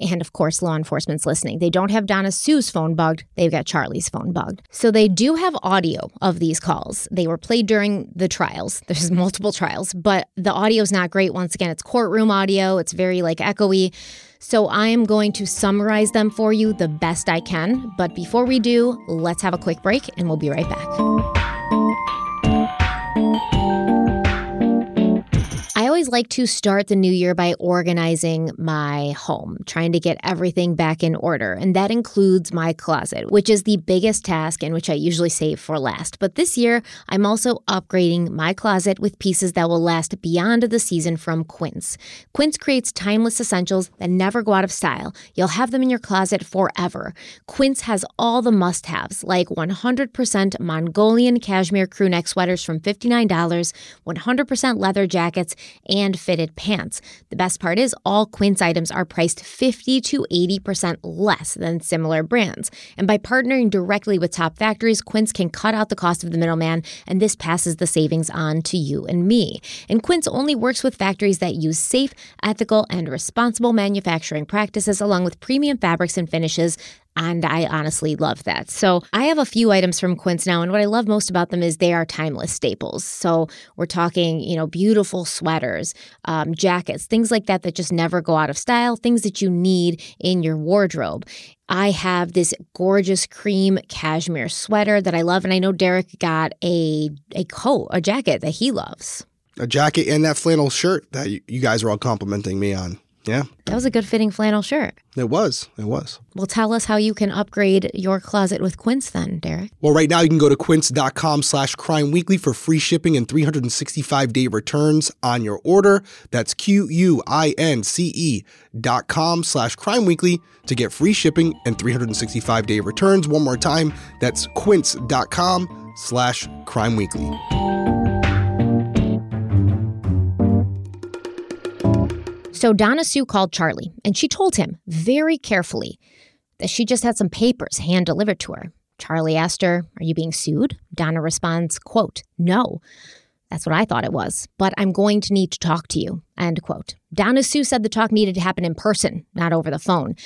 And of course, law enforcement's listening. They don't have Donna Sue's phone bugged, they've got Charlie's phone bugged. So they do have audio of these calls. They were played during the trials. There's multiple trials, but the audio's not great. Once again, it's courtroom audio, it's very like echoey. So I am going to summarize them for you the best I can. But before we do, let's have a quick break and we'll be right back. Always like to start the new year by organizing my home, trying to get everything back in order. And that includes my closet, which is the biggest task and which I usually save for last. But this year, I'm also upgrading my closet with pieces that will last beyond the season from Quince. Quince creates timeless essentials that never go out of style. You'll have them in your closet forever. Quince has all the must haves, like 100% Mongolian cashmere crew neck sweaters from $59, 100% leather jackets, and fitted pants. The best part is all Quince items are priced 50 to 80% less than similar brands. And by partnering directly with top factories, Quince can cut out the cost of the middleman, and this passes the savings on to you and me. And Quince only works with factories that use safe, ethical, and responsible manufacturing practices along with premium fabrics and finishes and I honestly love that. So I have a few items from Quince now, and what I love most about them is they are timeless staples. So we're talking, you know, beautiful sweaters, um, jackets, things like that that just never go out of style, things that you need in your wardrobe. I have this gorgeous cream cashmere sweater that I love, and I know Derek got a a coat, a jacket that he loves. A jacket and that flannel shirt that you guys are all complimenting me on. Yeah. That was a good fitting flannel shirt. It was. It was. Well, tell us how you can upgrade your closet with Quince then, Derek. Well, right now you can go to quince.com slash crime weekly for free shipping and 365 day returns on your order. That's Q-U-I-N-C-E dot com slash crime weekly to get free shipping and 365 day returns. One more time, that's quince.com slash crime weekly. So Donna Sue called Charlie and she told him very carefully that she just had some papers hand delivered to her. Charlie asked her, Are you being sued? Donna responds, quote, No. That's what I thought it was, but I'm going to need to talk to you. End quote. Donna Sue said the talk needed to happen in person, not over the phone.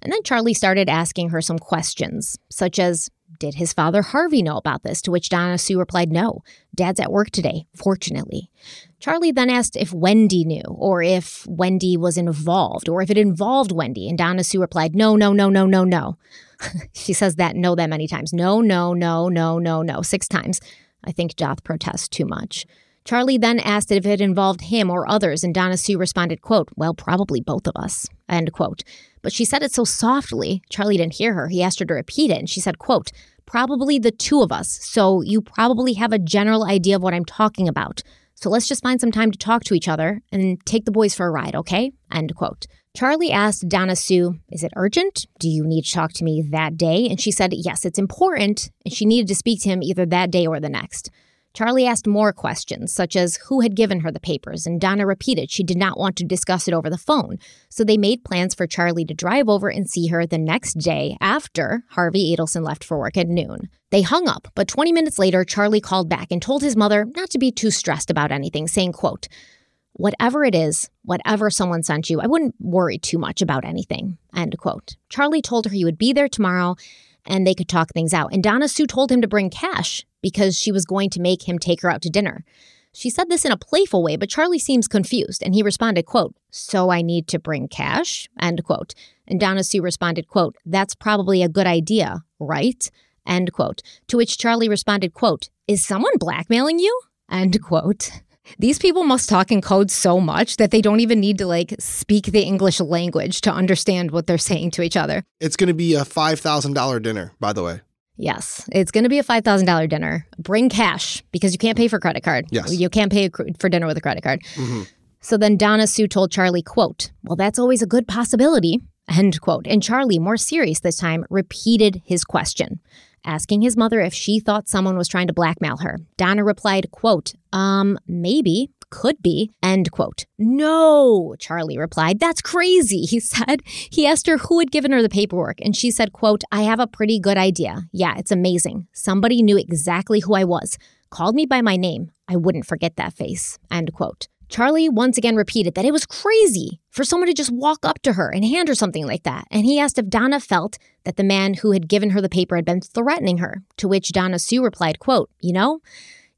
And then Charlie started asking her some questions, such as Did his father Harvey know about this? To which Donna Sue replied, No. Dad's at work today, fortunately. Charlie then asked if Wendy knew, or if Wendy was involved, or if it involved Wendy. And Donna Sue replied, No, no, no, no, no, no. she says that no that many times. No, no, no, no, no, no, six times. I think doth protest too much. Charlie then asked if it involved him or others, and Donna Sue responded, quote, Well, probably both of us, end quote. But she said it so softly, Charlie didn't hear her. He asked her to repeat it, and she said, quote, Probably the two of us, so you probably have a general idea of what I'm talking about. So let's just find some time to talk to each other and take the boys for a ride, okay? End quote. Charlie asked Donna Sue, Is it urgent? Do you need to talk to me that day? And she said, Yes, it's important. And she needed to speak to him either that day or the next. Charlie asked more questions, such as who had given her the papers, and Donna repeated she did not want to discuss it over the phone. So they made plans for Charlie to drive over and see her the next day after Harvey Adelson left for work at noon. They hung up, but 20 minutes later, Charlie called back and told his mother not to be too stressed about anything, saying, quote, Whatever it is, whatever someone sent you, I wouldn't worry too much about anything. End quote. Charlie told her he would be there tomorrow and they could talk things out. And Donna Sue told him to bring cash because she was going to make him take her out to dinner. She said this in a playful way, but Charlie seems confused, and he responded, quote, So I need to bring cash? End quote. And Donna Sue responded, quote, That's probably a good idea, right? End quote. To which Charlie responded, quote, Is someone blackmailing you? End quote. These people must talk in code so much that they don't even need to like speak the English language to understand what they're saying to each other. It's going to be a $5,000 dinner, by the way. Yes, it's going to be a $5,000 dinner. Bring cash because you can't pay for credit card. Yes. You can't pay for dinner with a credit card. Mm-hmm. So then Donna Sue told Charlie, quote, well, that's always a good possibility, end quote. And Charlie, more serious this time, repeated his question asking his mother if she thought someone was trying to blackmail her. Donna replied, quote, um, maybe, could be, end quote. No, Charlie replied. That's crazy, he said. He asked her who had given her the paperwork, and she said, quote, I have a pretty good idea. Yeah, it's amazing. Somebody knew exactly who I was, called me by my name. I wouldn't forget that face, end quote. Charlie once again repeated that it was crazy for someone to just walk up to her and hand her something like that. And he asked if Donna felt that the man who had given her the paper had been threatening her, to which Donna Sue replied, quote, You know,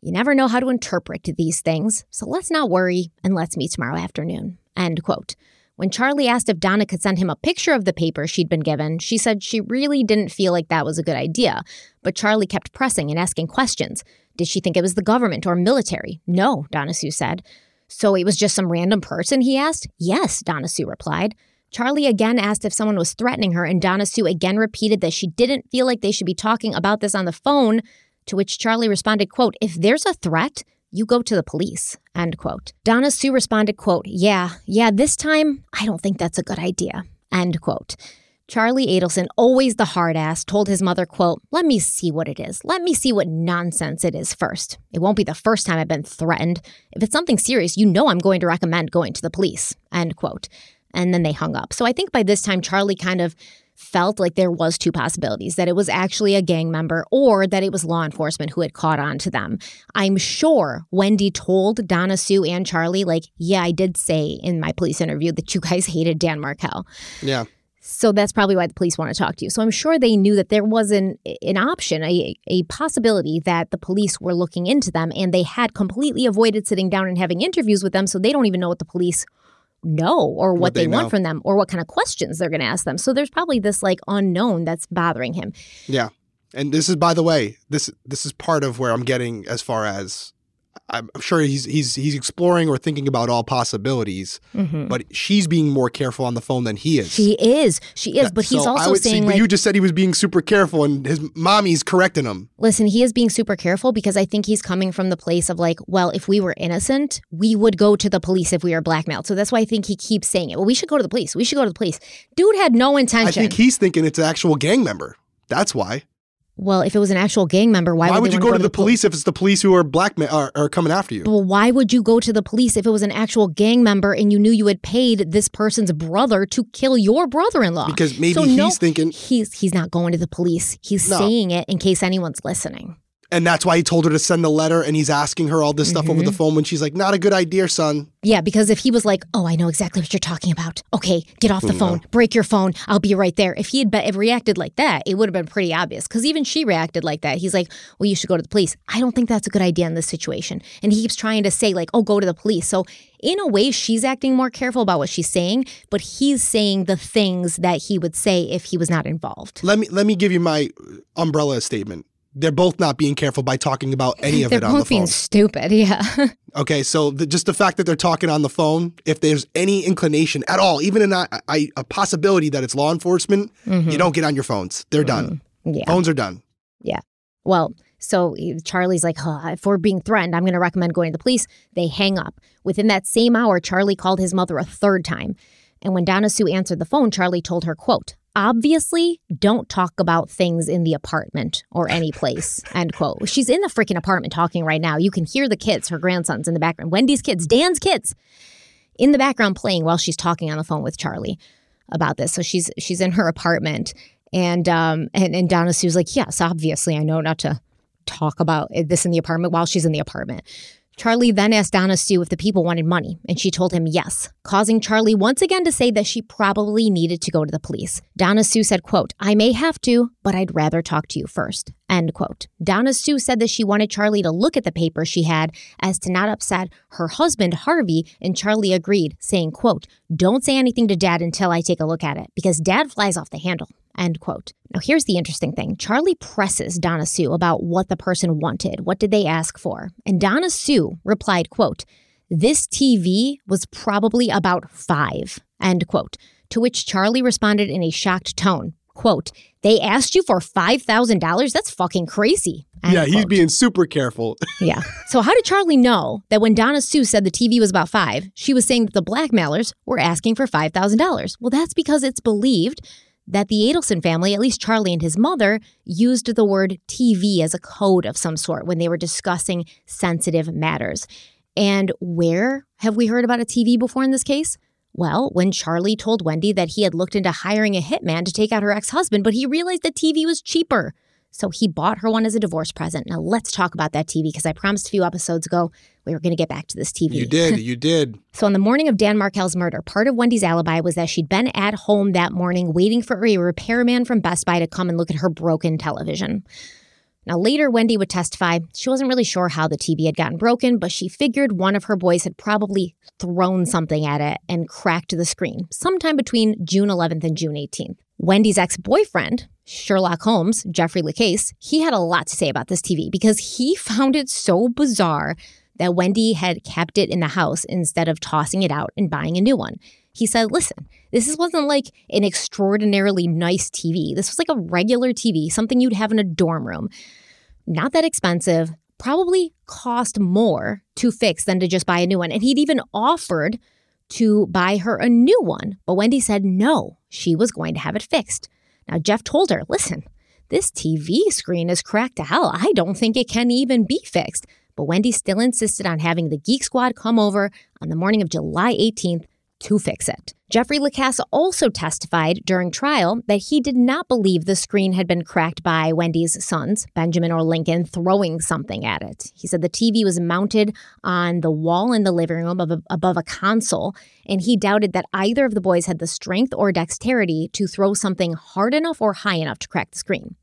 you never know how to interpret these things, so let's not worry and let's meet tomorrow afternoon. End quote. When Charlie asked if Donna could send him a picture of the paper she'd been given, she said she really didn't feel like that was a good idea. But Charlie kept pressing and asking questions. Did she think it was the government or military? No, Donna Sue said. So it was just some random person, he asked? Yes, Donna Sue replied. Charlie again asked if someone was threatening her, and Donna Sue again repeated that she didn't feel like they should be talking about this on the phone, to which Charlie responded, quote, if there's a threat, you go to the police, end quote. Donna Sue responded, quote, yeah, yeah, this time, I don't think that's a good idea, end quote. Charlie Adelson, always the hard ass, told his mother, quote, let me see what it is. Let me see what nonsense it is first. It won't be the first time I've been threatened. If it's something serious, you know I'm going to recommend going to the police, end quote. And then they hung up. So I think by this time, Charlie kind of felt like there was two possibilities that it was actually a gang member or that it was law enforcement who had caught on to them i'm sure wendy told donna sue and charlie like yeah i did say in my police interview that you guys hated dan markel Yeah. So that's probably why the police want to talk to you. So I'm sure they knew that there was an an option, a a possibility that the police were looking into them and they had completely avoided sitting down and having interviews with them so they don't even know what the police know or what, What they, they want from them or what kind of questions they're going to ask them. So there's probably this like unknown that's bothering him. Yeah. And this is, by the way, this this is part of where I'm getting as far as I'm sure he's he's he's exploring or thinking about all possibilities, mm-hmm. but she's being more careful on the phone than he is. She is. She is, That- but he's so I also see- saying but like you just said he was being super careful, and his mommy's correcting him. Listen, he is being super careful because I think he's coming from the place of like, well, if we were innocent, we would go to the police if we were blackmailed. So that's why I think he keeps saying it. Well, we should go to the police. We should go to the police. Dude had no intention. I think he's thinking it's an actual gang member. That's why. Well, if it was an actual gang member, why, Why, would, would you wanna go to the pol- police if it's the police who are blackmail are, are coming after you? Well, why would you go to the police if it was an actual gang member and you knew you had paid this person's brother to kill your brother-in-law? Because maybe So he's no, thinking, he's he's not going to the police. He's No. saying it in case anyone's listening. And that's why he told her to send a letter, and he's asking her all this stuff over the Mm-hmm. phone when she's like, "Not a good idea, son." Yeah, because if he was like, "Oh, I know exactly what you're talking about. Okay, get off the phone. Break your phone. I'll be right there." If he had be- reacted like that, it would have been pretty obvious. Because even she reacted like that. He's like, "Well, you should go to the police." I don't think that's a good idea in this situation. And he keeps trying to say like, "Oh, go to the police." So in a way, she's acting more careful about what she's saying, but he's saying the things that he would say if he was not involved. Let me let me give you my umbrella statement. They're both not being careful by talking about any of They're it on the both being stupid. Yeah. Okay, so the, just the fact that they're talking on the phone, if there's any inclination at all, even in a, a, a possibility that it's law enforcement, you don't get on your phones. They're done. Mm-hmm. yeah. Phones are done. Yeah. Well, so Charlie's like, huh, if we're being threatened, I'm going to recommend going to the police. They hang up. Within that same hour, Charlie called his mother a third time. And when Donna Sue answered the phone, Charlie told her, quote, obviously don't talk about things in the apartment or any place, end quote. She's in the freaking apartment talking right now. You can hear the kids, her grandsons in the background, Wendy's kids, Dan's kids in the background playing while she's talking on the phone with Charlie about this. So she's she's in her apartment and um and, and Donna Sue's like, yes, obviously I know not to talk about this in the apartment while she's in the apartment. Charlie then asked Donna Sue if the people wanted money, and she told him yes, causing Charlie once again to say that she probably needed to go to the police. Donna Sue said, quote, I may have to, but I'd rather talk to you first. End quote. Donna Sue said that she wanted Charlie to look at the paper she had as to not upset her husband, Harvey, and Charlie agreed, saying, quote, Don't say anything to dad until I take a look at it, because dad flies off the handle. End quote. Now, here's the interesting thing Charlie presses Donna Sue about what the person wanted. What did they ask for? And Donna Sue replied, quote, This TV was probably about five. End quote. To which Charlie responded in a shocked tone, quote, They asked you for $5,000? That's fucking crazy. End yeah, he's being super careful. Yeah. So how did Charlie know that when Donna Sue said the TV was about five, she was saying that the blackmailers were asking for $5,000? Well, that's because it's believed that the Adelson family, at least Charlie and his mother, used the word TV as a code of some sort when they were discussing sensitive matters. And where have we heard about a TV before in this case? Well, when Charlie told Wendy that he had looked into hiring a hitman to take out her ex husband, but he realized that TV was cheaper. So he bought her one as a divorce present. Now let's talk about that TV because I promised a few episodes ago we were going to get back to this TV. You did, you did. So on the morning of Dan Markel's murder, part of Wendy's alibi was that she'd been at home that morning waiting for a repairman from Best Buy to come and look at her broken television. Now, later, Wendy would testify she wasn't really sure how the TV had gotten broken, but she figured one of her boys had probably thrown something at it and cracked the screen sometime between June 11th and June 18th. Wendy's ex boyfriend, Sherlock Holmes, Jeffrey LaCasse, he had a lot to say about this TV because he found it so bizarre that Wendy had kept it in the house instead of tossing it out and buying a new one. He said, Listen, this wasn't like an extraordinarily nice TV. This was like a regular TV, something you'd have in a dorm room. Not that expensive, probably cost more to fix than to just buy a new one. And he'd even offered to buy her a new one, but Wendy said no, she was going to have it fixed. Now, Jeff told her, listen, this TV screen is cracked to hell. I don't think it can even be fixed. But Wendy still insisted on having the Geek Squad come over on the morning of July 18th to fix it. Jeffrey LaCasse also testified during trial that he did not believe the screen had been cracked by Wendy's sons, Benjamin or Lincoln, throwing something at it. He said the TV was mounted on the wall in the living room above a console, and he doubted that either of the boys had the strength or dexterity to throw something hard enough or high enough to crack the screen.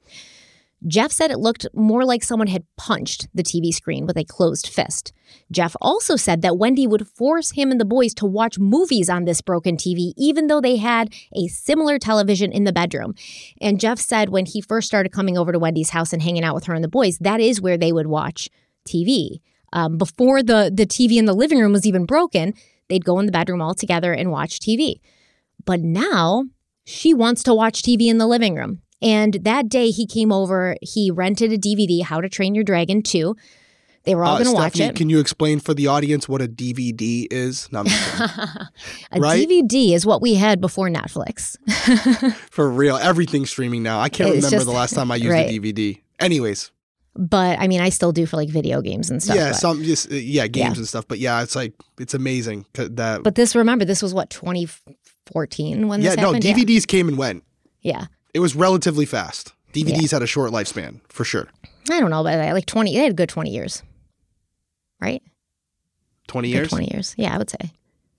Jeff said it looked more like someone had punched the TV screen with a closed fist. Jeff also said that Wendy would force him and the boys to watch movies on this broken TV, even though they had a similar television in the bedroom. And Jeff said when he first started coming over to Wendy's house and hanging out with her and the boys, that is where they would watch TV. Um, before the, the TV in the living room was even broken, they'd go in the bedroom all together and watch TV. But now she wants to watch TV in the living room. And that day he came over, he rented a DVD, How to Train Your Dragon 2. They were all uh, going to watch it. Can you explain for the audience what a DVD is? No, a right? DVD is what we had before Netflix. for real. Everything's streaming now. I can't it's remember just, the last time I used right. a DVD. Anyways. But I mean, I still do for like video games and stuff. Yeah, but, some just uh, yeah, games yeah. and stuff. But yeah, it's like it's amazing that. But this, remember, this was what 2014 when yeah, this happened. no, DVDs yeah. came and went. Yeah, it was relatively fast. DVDs yeah. had a short lifespan for sure. I don't know, about that. like 20, they had a good 20 years, right? 20 years? 20 years. Yeah, I would say.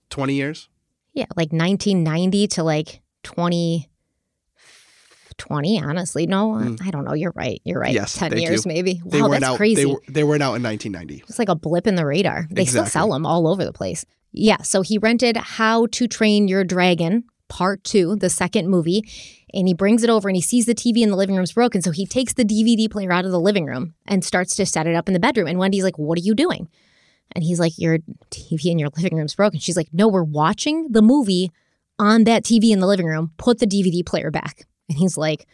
20 years? Yeah, like 1990 to like 2020, honestly. No, mm. I don't know. You're right. You're right. Yes, 10 years you. maybe. They wow, that's out, crazy. They, were, they weren't out in 1990. It's like a blip in the radar. They exactly. still sell them all over the place. Yeah, so he rented How to Train Your Dragon Part 2, the second movie and he brings it over and he sees the TV in the living room's broken. So he takes the DVD player out of the living room and starts to set it up in the bedroom. And Wendy's like, What are you doing? And he's like, Your TV in your living room's broken. She's like, No, we're watching the movie on that TV in the living room. Put the DVD player back. And he's like,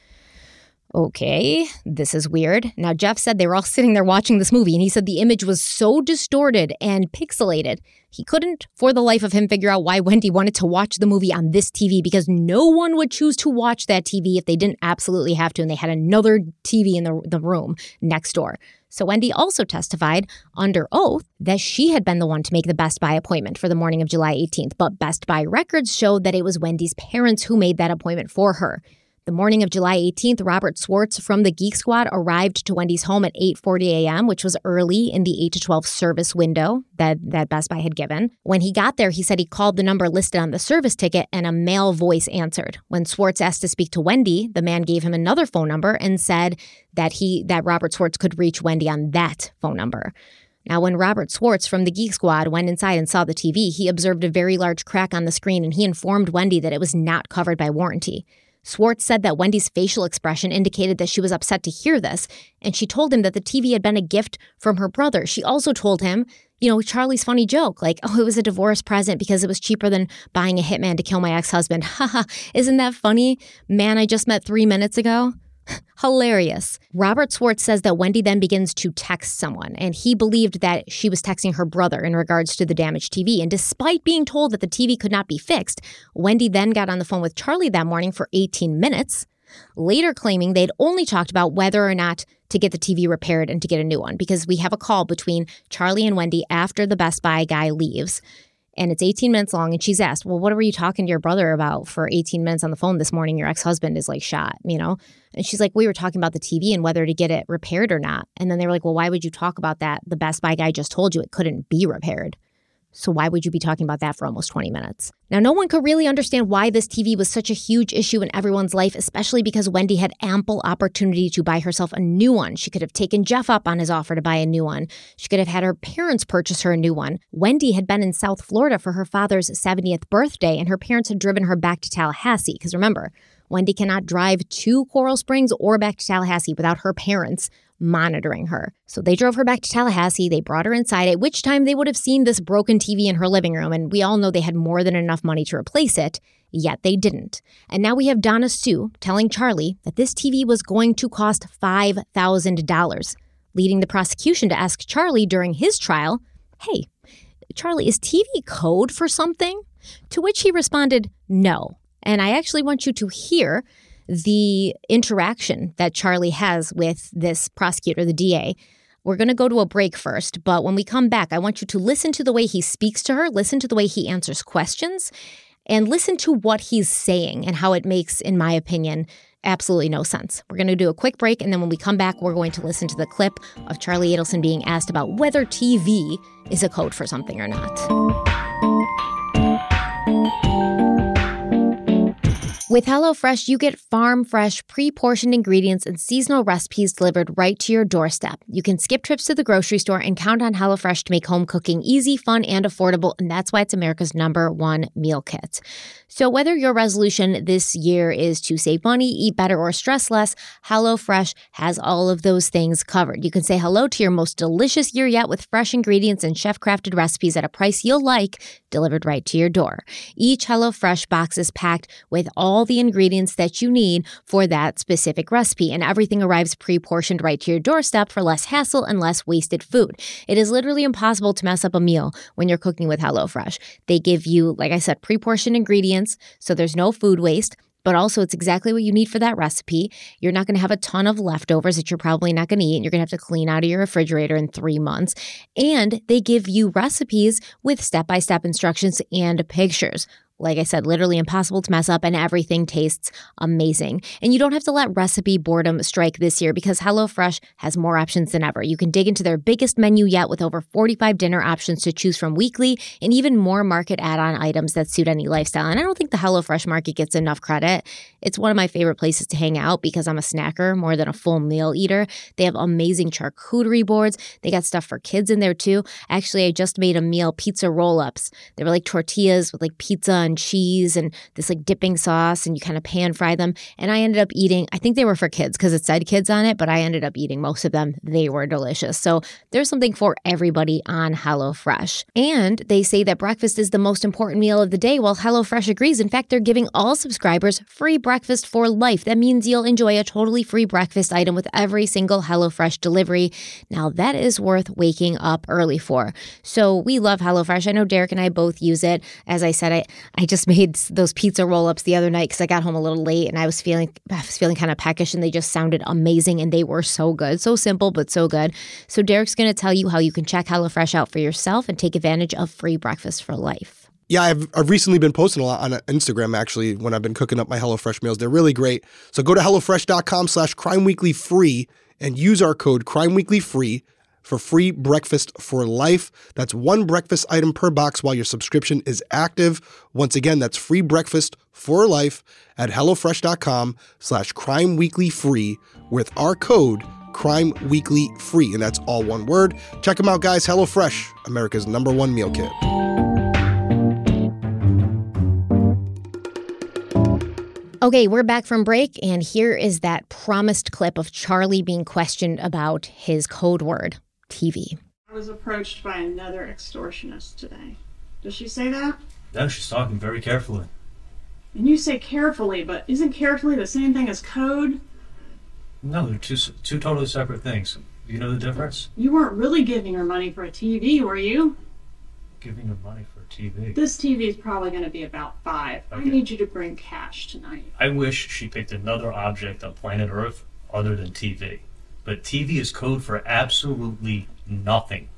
Okay, this is weird. Now, Jeff said they were all sitting there watching this movie, and he said the image was so distorted and pixelated, he couldn't, for the life of him, figure out why Wendy wanted to watch the movie on this TV because no one would choose to watch that TV if they didn't absolutely have to, and they had another TV in the, the room next door. So, Wendy also testified under oath that she had been the one to make the Best Buy appointment for the morning of July 18th, but Best Buy records showed that it was Wendy's parents who made that appointment for her. The morning of July 18th, Robert Swartz from the Geek Squad arrived to Wendy's home at 8:40 a.m., which was early in the 8 to 12 service window that, that Best Buy had given. When he got there, he said he called the number listed on the service ticket and a male voice answered. When Swartz asked to speak to Wendy, the man gave him another phone number and said that he that Robert Swartz could reach Wendy on that phone number. Now, when Robert Swartz from the Geek Squad went inside and saw the TV, he observed a very large crack on the screen and he informed Wendy that it was not covered by warranty. Swartz said that Wendy's facial expression indicated that she was upset to hear this, and she told him that the TV had been a gift from her brother. She also told him, you know, Charlie's funny joke, like, oh, it was a divorce present because it was cheaper than buying a hitman to kill my ex husband. Haha, isn't that funny? Man, I just met three minutes ago. Hilarious. Robert Swartz says that Wendy then begins to text someone, and he believed that she was texting her brother in regards to the damaged TV. And despite being told that the TV could not be fixed, Wendy then got on the phone with Charlie that morning for 18 minutes, later claiming they'd only talked about whether or not to get the TV repaired and to get a new one because we have a call between Charlie and Wendy after the Best Buy guy leaves and it's 18 minutes long. And she's asked, Well, what were you talking to your brother about for 18 minutes on the phone this morning? Your ex husband is like shot, you know? And she's like, We were talking about the TV and whether to get it repaired or not. And then they were like, Well, why would you talk about that? The Best Buy guy just told you it couldn't be repaired. So why would you be talking about that for almost 20 minutes? Now, no one could really understand why this TV was such a huge issue in everyone's life, especially because Wendy had ample opportunity to buy herself a new one. She could have taken Jeff up on his offer to buy a new one. She could have had her parents purchase her a new one. Wendy had been in South Florida for her father's 70th birthday, and her parents had driven her back to Tallahassee. Because remember, Wendy cannot drive to Coral Springs or back to Tallahassee without her parents monitoring her. So they drove her back to Tallahassee. They brought her inside, at which time they would have seen this broken TV in her living room. And we all know they had more than enough money to replace it, yet they didn't. And now we have Donna Sue telling Charlie that this TV was going to cost $5,000, leading the prosecution to ask Charlie during his trial hey, Charlie, is TV code for something? To which he responded, No. And I actually want you to hear the interaction that Charlie has with this prosecutor, the DA. We're going to go to a break first, but when we come back, I want you to listen to the way he speaks to her, listen to the way he answers questions, and listen to what he's saying and how it makes, in my opinion, absolutely no sense. We're going to do a quick break, and then when we come back, we're going to listen to the clip of Charlie Adelson being asked about whether TV is a code for something or not. With HelloFresh, you get farm fresh, pre portioned ingredients and seasonal recipes delivered right to your doorstep. You can skip trips to the grocery store and count on HelloFresh to make home cooking easy, fun, and affordable. And that's why it's America's number one meal kit. So, whether your resolution this year is to save money, eat better, or stress less, HelloFresh has all of those things covered. You can say hello to your most delicious year yet with fresh ingredients and chef crafted recipes at a price you'll like, delivered right to your door. Each HelloFresh box is packed with all all the ingredients that you need for that specific recipe, and everything arrives pre portioned right to your doorstep for less hassle and less wasted food. It is literally impossible to mess up a meal when you're cooking with HelloFresh. They give you, like I said, pre portioned ingredients, so there's no food waste but also it's exactly what you need for that recipe. You're not going to have a ton of leftovers that you're probably not going to eat. And you're going to have to clean out of your refrigerator in three months. And they give you recipes with step by step instructions and pictures like I said, literally impossible to mess up, and everything tastes amazing. And you don't have to let recipe boredom strike this year because HelloFresh has more options than ever. You can dig into their biggest menu yet with over 45 dinner options to choose from weekly and even more market add on items that suit any lifestyle. And I don't think the HelloFresh market gets enough credit. It's one of my favorite places to hang out because I'm a snacker more than a full meal eater. They have amazing charcuterie boards, they got stuff for kids in there too. Actually, I just made a meal pizza roll ups. They were like tortillas with like pizza and cheese and this like dipping sauce and you kind of pan fry them. And I ended up eating, I think they were for kids because it said kids on it, but I ended up eating most of them. They were delicious. So there's something for everybody on HelloFresh. And they say that breakfast is the most important meal of the day. Well, HelloFresh agrees. In fact, they're giving all subscribers free breakfast for life. That means you'll enjoy a totally free breakfast item with every single HelloFresh delivery. Now, that is worth waking up early for. So we love HelloFresh. I know Derek and I both use it. As I said, I, I just made those pizza roll ups the other night because I got home a little late and I was feeling I was feeling kind of peckish and they just sounded amazing and they were so good, so simple but so good. So Derek's going to tell you how you can check HelloFresh out for yourself and take advantage of free breakfast for life. Yeah, I've, I've recently been posting a lot on uh, Instagram actually when I've been cooking up my HelloFresh meals. They're really great. So go to HelloFresh.com slash Crime Weekly free and use our code Crime Weekly free for free breakfast for life. That's one breakfast item per box while your subscription is active. Once again, that's free breakfast for life at HelloFresh.com slash crime weekly free with our code crime weekly free. And that's all one word. Check them out, guys. HelloFresh, America's number one meal kit. Okay, we're back from break, and here is that promised clip of Charlie being questioned about his code word. TV. I was approached by another extortionist today. Does she say that? No, she's talking very carefully. And you say carefully, but isn't carefully the same thing as code? No, they're two two totally separate things. You know the difference? You weren't really giving her money for a TV, were you? Giving her money for a TV. This TV is probably going to be about five. Okay. I need you to bring cash tonight. I wish she picked another object on planet Earth other than TV. But TV is code for absolutely nothing.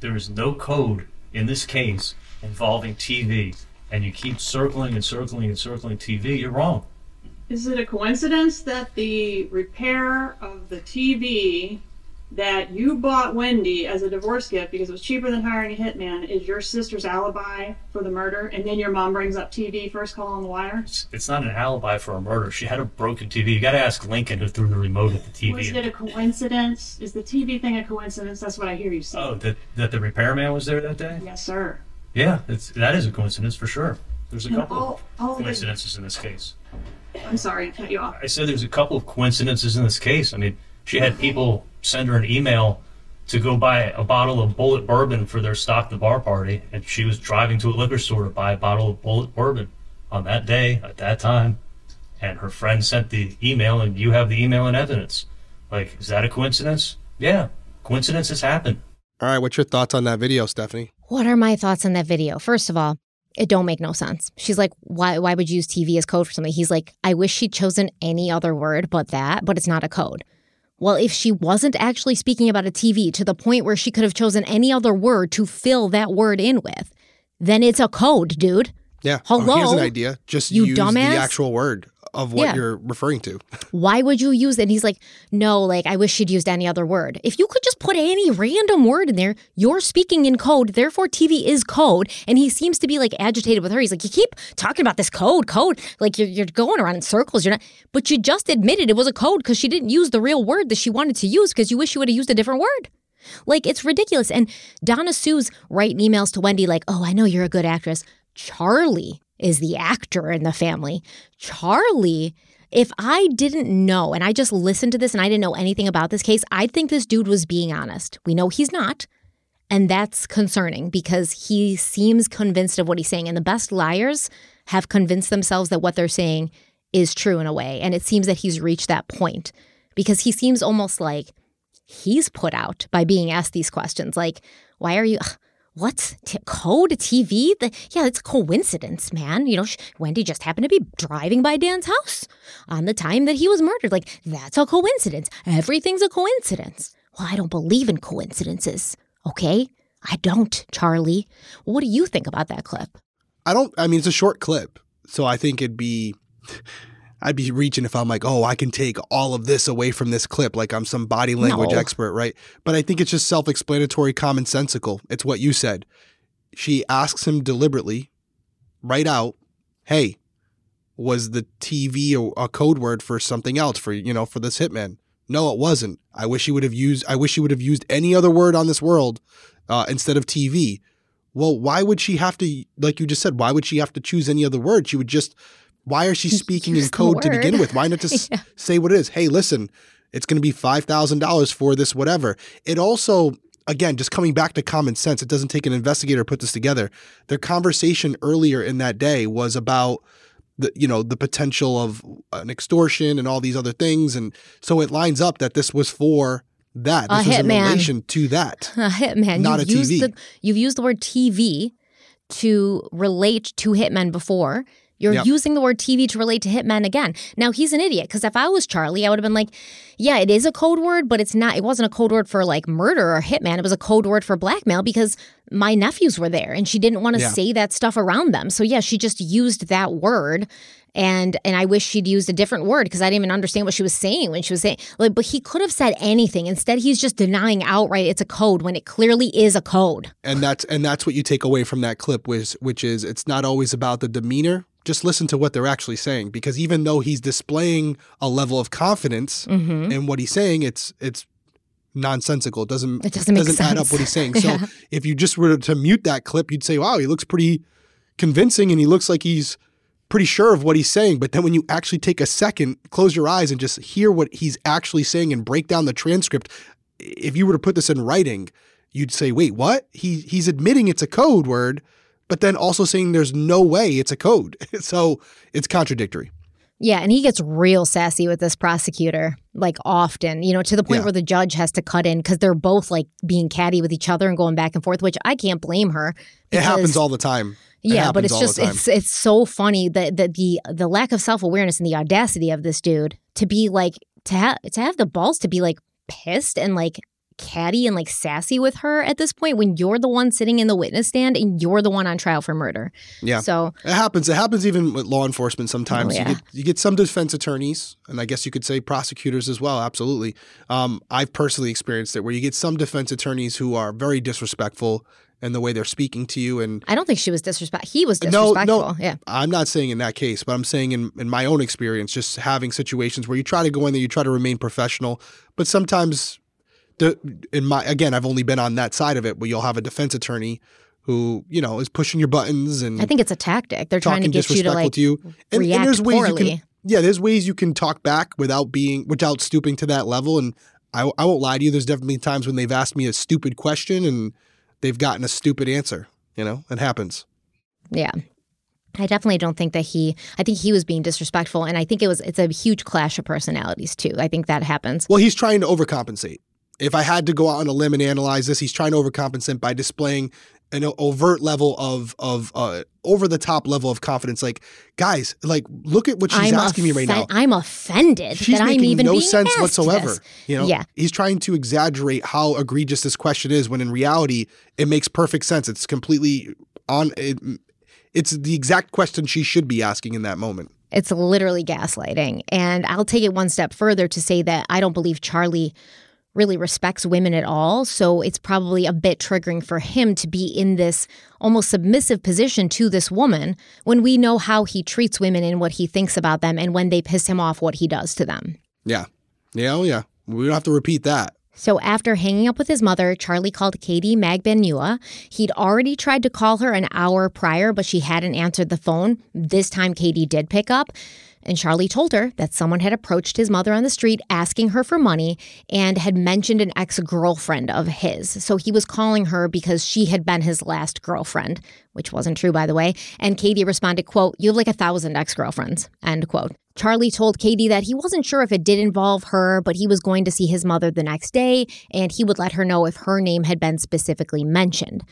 There is no code in this case involving TV, and you keep circling and circling and circling TV, you're wrong. Is it a coincidence that the repair of the TV that you bought Wendy as a divorce gift because it was cheaper than hiring a hitman is your sister's alibi for the murder, and then your mom brings up TV first call on the wire? It's, it's not an alibi for a murder. She had a broken TV. You got to ask Lincoln who threw the remote at the TV. Was it a coincidence? Is the TV thing a coincidence? That's what I hear you say. Oh, that that the repairman was there that day? Yes, sir. Yeah, it's that is a coincidence for sure. There's a couple all, all of coincidences in this case. I'm sorry, I cut you off. I said there's a couple of coincidences in this case. I mean, she had people send her an email to go buy a bottle of Bulleit bourbon for their stock the bar party, and she was driving to a liquor store to buy a bottle of Bulleit bourbon on that day at that time, and her friend sent the email, and you have the email and evidence. Like, is that a coincidence? Yeah, coincidences happen. All right, what's your thoughts on that video, Stephanie? What are my thoughts on that video? First of all, it don't make no sense. She's like, why why would you use TV as code for something? He's like, I wish she'd chosen any other word but that, but it's not a code. Well, if she wasn't actually speaking about a TV to the point where she could have chosen any other word to fill that word in with, then it's a code, dude. Yeah. Hello? Oh, here's an idea. Just You use dumbass? the actual word of what Yeah. you're referring to. Why would you use it? And he's like, no, like, I wish she'd used any other word. If you could just put any random word in there, you're speaking in code. Therefore, TV is code. And he seems to be like agitated with her. He's like, you keep talking about this code, code. Like, you're, you're going around in circles. You're not, but you just admitted it was a code because she didn't use the real word that she wanted to use because you wish you would have used a different word. Like, it's ridiculous. And Donna Sue's writing emails to Wendy, like, oh, I know you're a good actress. Charlie is the actor in the family. Charlie, if I didn't know and I just listened to this and I didn't know anything about this case, I'd think this dude was being honest. We know he's not. And that's concerning because he seems convinced of what he's saying. And the best liars have convinced themselves that what they're saying is true in a way. And it seems that he's reached that point because he seems almost like he's put out by being asked these questions like, why are you. What's t- code TV? The, yeah, it's coincidence, man. You know, sh- Wendy just happened to be driving by Dan's house on the time that he was murdered. Like, that's a coincidence. Everything's a coincidence. Well, I don't believe in coincidences. Okay? I don't, Charlie. What do you think about that clip? I don't. I mean, it's a short clip, so I think it'd be. I'd be reaching if I'm like, oh, I can take all of this away from this clip, like I'm some body language No. expert, right? But I think it's just self-explanatory, commonsensical. It's what you said. She asks him deliberately, right out, "Hey, was the TV a, a code word for something else for you know for this hitman?" No, it wasn't. I wish he would have used. I wish he would have used any other word on this world uh, instead of TV. Well, why would she have to, like you just said, why would she have to choose any other word? She would just, why is she speaking in code to begin with? Why not just Yeah. say what it is? Hey, listen, it's going to be $5,000 for this, whatever. It also, again, just coming back to common sense, it doesn't take an investigator to put this together. Their conversation earlier in that day was about, the, you know the potential of an extortion and all these other things and so it lines up that this was for that A this was in hitman. relation to that A hitman. Not you've a used TV. The, you've used the word TV to relate to hitmen before. You're Yep. using the word TV to relate to hitmen again. Now he's an idiot because if I was Charlie, I would have been like, "Yeah, it is a code word, but it's not. It wasn't a code word for like murder or hitman. It was a code word for blackmail because my nephews were there and she didn't want to Yeah. say that stuff around them. So yeah, she just used that word." And and I wish she'd used a different word because I didn't even understand what she was saying when she was saying like. But he could have said anything. Instead, he's just denying outright it's a code when it clearly is a code. and that's and that's what you take away from that clip which which is it's not always about the demeanor just listen to what they're actually saying because even though he's displaying a level of confidence Mm-hmm. in what he's saying it's it's nonsensical it doesn't It doesn't make add up what he's saying so Yeah. if you just were to mute that clip you'd say wow he looks pretty convincing and he looks like he's pretty sure of what he's saying but then when you actually take a second close your eyes and just hear what he's actually saying and break down the transcript if you were to put this in writing you'd say wait what he he's admitting it's a code word but then also saying there's no way it's a code so it's contradictory Yeah, and he gets real sassy with this prosecutor, like often, you know, to the point Yeah. where the judge has to cut in because they're both like being catty with each other and going back and forth, which I can't blame her. it happens all the time yeah, but it's just it's it's so funny that that the the lack of self awareness and the audacity of this dude to be like to have to have the balls to be like pissed and like catty and like sassy with her at this point when you're the one sitting in the witness stand and you're the one on trial for murder. Yeah. So It happens. It happens even with law enforcement sometimes. Oh, yeah. You get you get some defense attorneys, and I guess you could say prosecutors as well. Absolutely. Um, I've personally experienced it where you get some defense attorneys who are very disrespectful in the way they're speaking to you. And I don't think she was disrespectful. He was disrespectful. no. no, Yeah. I'm not saying in that case, but I'm saying in, in my own experience, just having situations where you try to go in there, you try to remain professional, but sometimes the in my again, I've only been on that side of it where you'll have a defense attorney who you know is pushing your buttons and I think it's a tactic. They're trying to get you to like to you. And, react and there's ways poorly. you can yeah, there's ways you can talk back without being without stooping to that level. And I, I won't lie to you. There's definitely times when they've asked me a stupid question and they've gotten a stupid answer. You know, it happens. Yeah. I definitely don't think that he I think he was being disrespectful and I think it was it's a huge clash of personalities too. I think that happens. Well, he's trying to overcompensate. If I had to go out on a limb and analyze this, he's trying to overcompensate by displaying an overt level of of uh, over the top level of confidence. Like, guys, like look at what she's I'm asking me right now. I'm offended She's that I'm making even no being sense whatsoever. this. You know, Yeah. he's trying to exaggerate how egregious this question is when in reality it makes perfect sense. It's completely on. It, it's the exact question she should be asking in that moment. It's literally gaslighting. And I'll take it one step further to say that I don't believe Charlie really respects women at all. So it's probably a bit triggering for him to be in this almost submissive position to this woman when we know how he treats women and what he thinks about them and when they piss him off, what he does to them. Yeah, yeah, oh yeah. We don't have to repeat that. So after hanging up with his mother, Charlie called Katie Magbanua. He'd already tried to call her an hour prior, but she hadn't answered the phone. This time Katie did pick up. And Charlie told her that someone had approached his mother on the street asking her for money and had mentioned an ex girlfriend of his. So he was calling her because she had been his last girlfriend, which wasn't true, by the way. And Katie responded, quote, You have like a thousand ex girlfriends, end quote. Charlie told Katie that he wasn't sure if it did involve her, but he was going to see his mother the next day and he would let her know if her name had been specifically mentioned.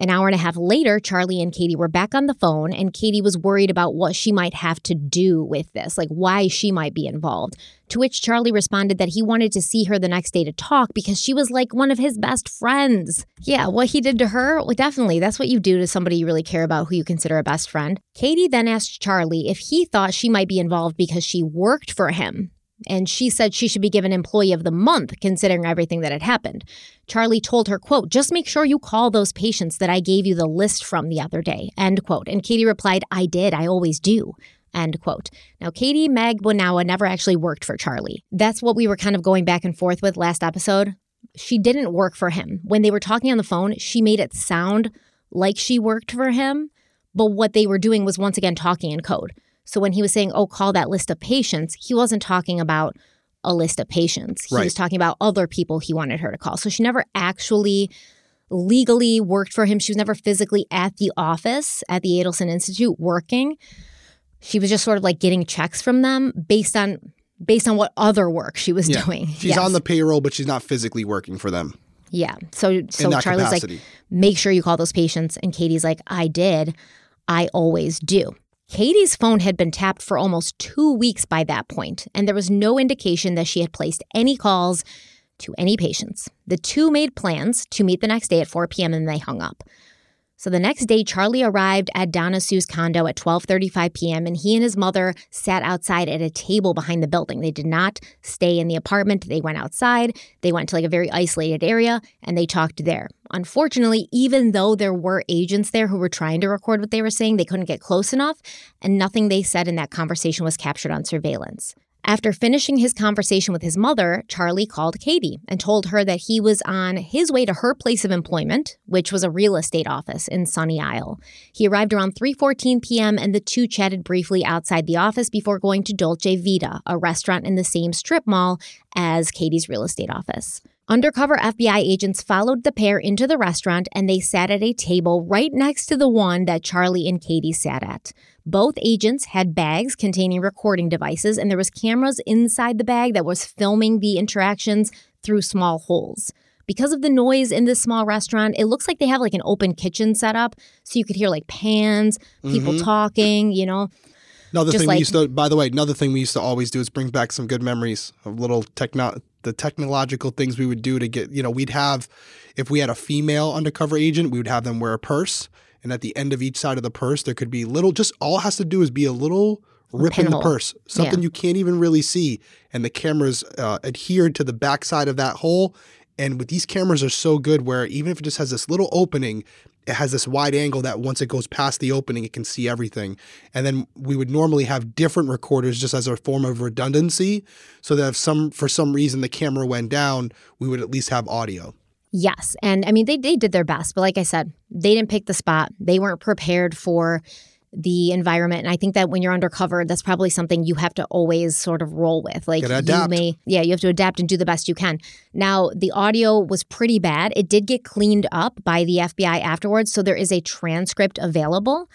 An hour and a half later, Charlie and Katie were back on the phone, and Katie was worried about what she might have to do with this, like why she might be involved. To which Charlie responded that he wanted to see her the next day to talk because she was like one of his best friends. Yeah, what he did to her, well, definitely, that's what you do to somebody you really care about who you consider a best friend. Katie then asked Charlie if he thought she might be involved because she worked for him. And she said she should be given employee of the month considering everything that had happened. Charlie told her, quote, just make sure you call those patients that I gave you the list from the other day, end quote. And Katie replied, I did, I always do. End quote. Now, Katie Magbanua never actually worked for Charlie. That's what we were kind of going back and forth with last episode. She didn't work for him. When they were talking on the phone, she made it sound like she worked for him, but what they were doing was once again talking in code. So when he was saying, oh, call that list of patients, he wasn't talking about a list of patients. He Right. was talking about other people he wanted her to call. So she never actually legally worked for him. She was never physically at the office at the Adelson Institute working. She was just sort of like getting checks from them based on based on what other work she was Yeah. doing. She's Yes. on the payroll, but she's not physically working for them Yeah. So so Charlie's capacity. like, make sure you call those patients. And Katie's like, I did. I always do. Katie's phone had been tapped for almost two weeks by that point, and there was no indication that she had placed any calls to any patients. The two made plans to meet the next day at 4 p.m. and they hung up. So the next day, Charlie arrived at Donna Sue's condo at 12:35 p.m. and he and his mother sat outside at a table behind the building. They did not stay in the apartment. They went outside. They went to like a very isolated area and they talked there. Unfortunately, even though there were agents there who were trying to record what they were saying, they couldn't get close enough and nothing they said in that conversation was captured on surveillance. After finishing his conversation with his mother, Charlie called Katie and told her that he was on his way to her place of employment, which was a real estate office in Sunny Isle. He arrived around 3:14 p.m. and the two chatted briefly outside the office before going to Dolce Vita, a restaurant in the same strip mall as Katie's real estate office. Undercover FBI agents followed the pair into the restaurant and they sat at a table right next to the one that Charlie and Katie sat at. Both agents had bags containing recording devices and there was cameras inside the bag that was filming the interactions through small holes. Because of the noise in this small restaurant, it looks like they have like an open kitchen set up so you could hear like pans, people mm-hmm. talking, you know. Another Just thing like- we used to, by the way, another thing we used to always do is bring back some good memories of little techno, the technological things we would do to get, you know, we'd have, if we had a female undercover agent, we would have them wear a purse. And at the end of each side of the purse, there could be little, just all it has to do is be a little rip in the purse, something Yeah. you can't even really see. And the cameras uh, adhered to the backside of that hole. And with these cameras are so good where even if it just has this little opening, it has this wide angle that once it goes past the opening, it can see everything. And then we would normally have different recorders just as a form of redundancy, so that if some for some reason the camera went down, we would at least have audio. Yes. And I mean, they, they did their best. But like I said, they didn't pick the spot. They weren't prepared for the environment. And I think that when you're undercover, that's probably something you have to always sort of roll with. Like you may, yeah, you have to adapt and do the best you can. Now, the audio was pretty bad. It did get cleaned up by the FBI afterwards. So there is a transcript available.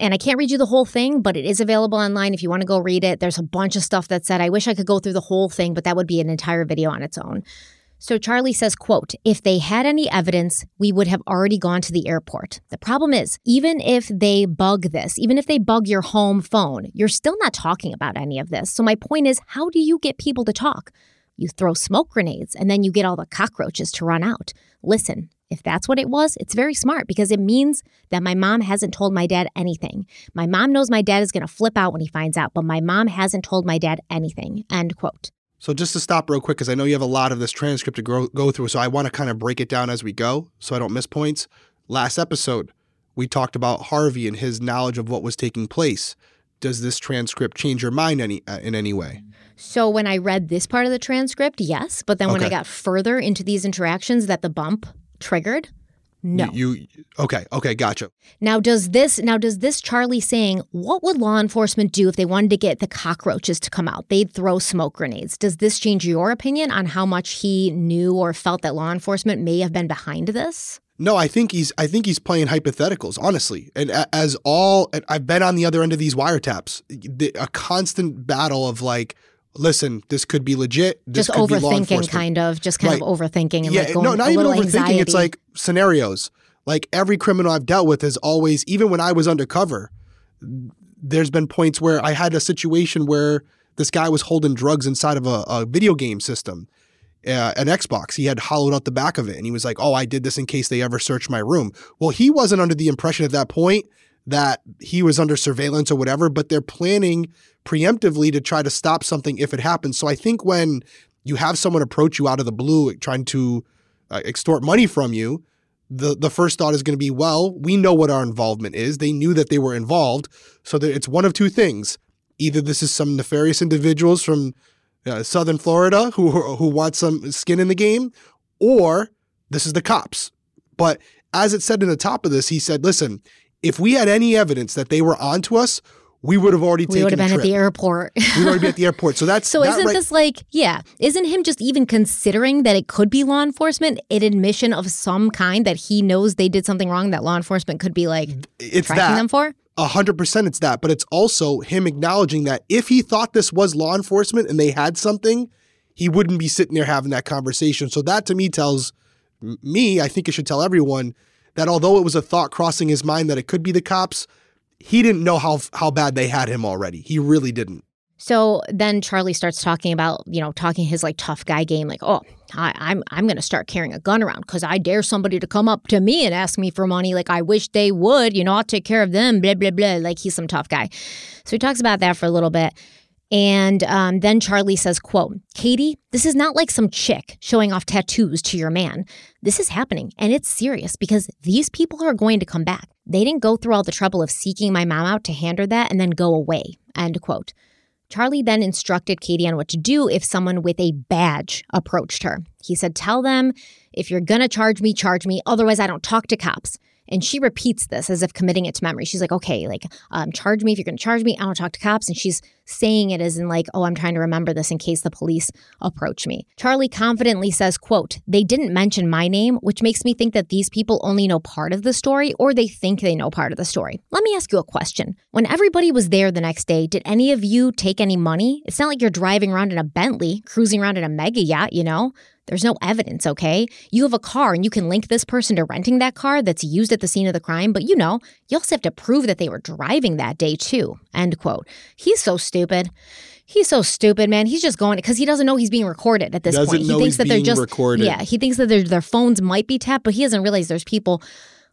And I can't read you the whole thing, but it is available online if you want to go read it. There's a bunch of stuff that said, I wish I could go through the whole thing, but that would be an entire video on its own. So Charlie says, quote, if they had any evidence, we would have already gone to the airport. The problem is, even if they bug this, even if they bug your home phone, you're still not talking about any of this. So my point is, how do you get people to talk? You throw smoke grenades and then you get all the cockroaches to run out. Listen, if that's what it was, it's very smart because it means that my mom hasn't told my dad anything. My mom knows my dad is going to flip out when he finds out, but my mom hasn't told my dad anything. End quote. So just to stop real quick, because I know you have a lot of this transcript to go, go through, so I want to kind of break it down as we go so I don't miss points. Last episode, we talked about Harvey and his knowledge of what was taking place. Does this transcript change your mind any uh, in any way? So when I read this part of the transcript, yes, but then when I got further into these interactions that the bump triggered, no. You, you okay? Okay, gotcha. Now does this now does this Charlie saying what would law enforcement do if they wanted to get the cockroaches to come out? They'd throw smoke grenades. Does this change your opinion on how much he knew or felt that law enforcement may have been behind this? No, I think he's I think he's playing hypotheticals, honestly. And as all I've been on the other end of these wiretaps, the, a constant battle of like, listen, this could be legit. This just could be law overthinking kind of, just kind Right. of overthinking and yeah, like going no, not even overthinking. anxiety. It's like scenarios. Like every criminal I've dealt with is always, even when I was undercover, there's been points where I had a situation where this guy was holding drugs inside of a, a video game system, uh, an Xbox. He had hollowed out the back of it, and he was like, "Oh, I did this in case they ever search my room." Well, he wasn't under the impression at that point that he was under surveillance or whatever, but they're planning preemptively to try to stop something if it happens. So I think when you have someone approach you out of the blue trying to uh, extort money from you, the the first thought is going to be, well, we know what our involvement is. They knew that they were involved, so that it's one of two things: either this is some nefarious individuals from uh, Southern Florida who who want some skin in the game, or this is the cops. But as it said in the top of this, he said, "Listen, if we had any evidence that they were onto us, we would have already we taken would have been at the airport. we would already be at the airport." So that's So that isn't right- this like, yeah, isn't him just even considering that it could be law enforcement an admission of some kind that he knows they did something wrong that law enforcement could be like it's tracking that them for? A hundred percent, it's that. But it's also him acknowledging that if he thought this was law enforcement and they had something, he wouldn't be sitting there having that conversation. So that to me tells me, I think it should tell everyone that although it was a thought crossing his mind that it could be the cops, he didn't know how how bad they had him already. He really didn't. So then Charlie starts talking about, you know, talking his like tough guy game, like, oh, I, I'm I'm gonna start carrying a gun around because I dare somebody to come up to me and ask me for money. Like I wish they would, you know, I'll take care of them. Blah blah blah. Like he's some tough guy. So he talks about that for a little bit. And um, then Charlie says, quote, Katie, this is not like some chick showing off tattoos to your man. This is happening and it's serious because these people are going to come back. They didn't go through all the trouble of seeking my mom out to hand her that and then go away. End quote. Charlie then instructed Katie on what to do if someone with a badge approached her. He said, Tell them, if you're gonna charge me, charge me. Otherwise, I don't talk to cops. And she repeats this as if committing it to memory. She's like, okay, like, um, charge me if you're going to charge me. I don't talk to cops. And she's saying it as in like, oh, I'm trying to remember this in case the police approach me. Charlie confidently says, quote, they didn't mention my name, which makes me think that these people only know part of the story or they think they know part of the story. Let me ask you a question. When everybody was there the next day, did any of you take any money? It's not like you're driving around in a Bentley, cruising around in a mega yacht, you know? There's no evidence, okay? You have a car and you can link this person to renting that car that's used at the scene of the crime, but you know, you also have to prove that they were driving that day too. End quote. He's so stupid. He's so stupid, man. He's just going because he doesn't know he's being recorded at this Doesn't point. He thinks that they're just recorded. yeah. He thinks that their phones might be tapped, but he doesn't realize there's people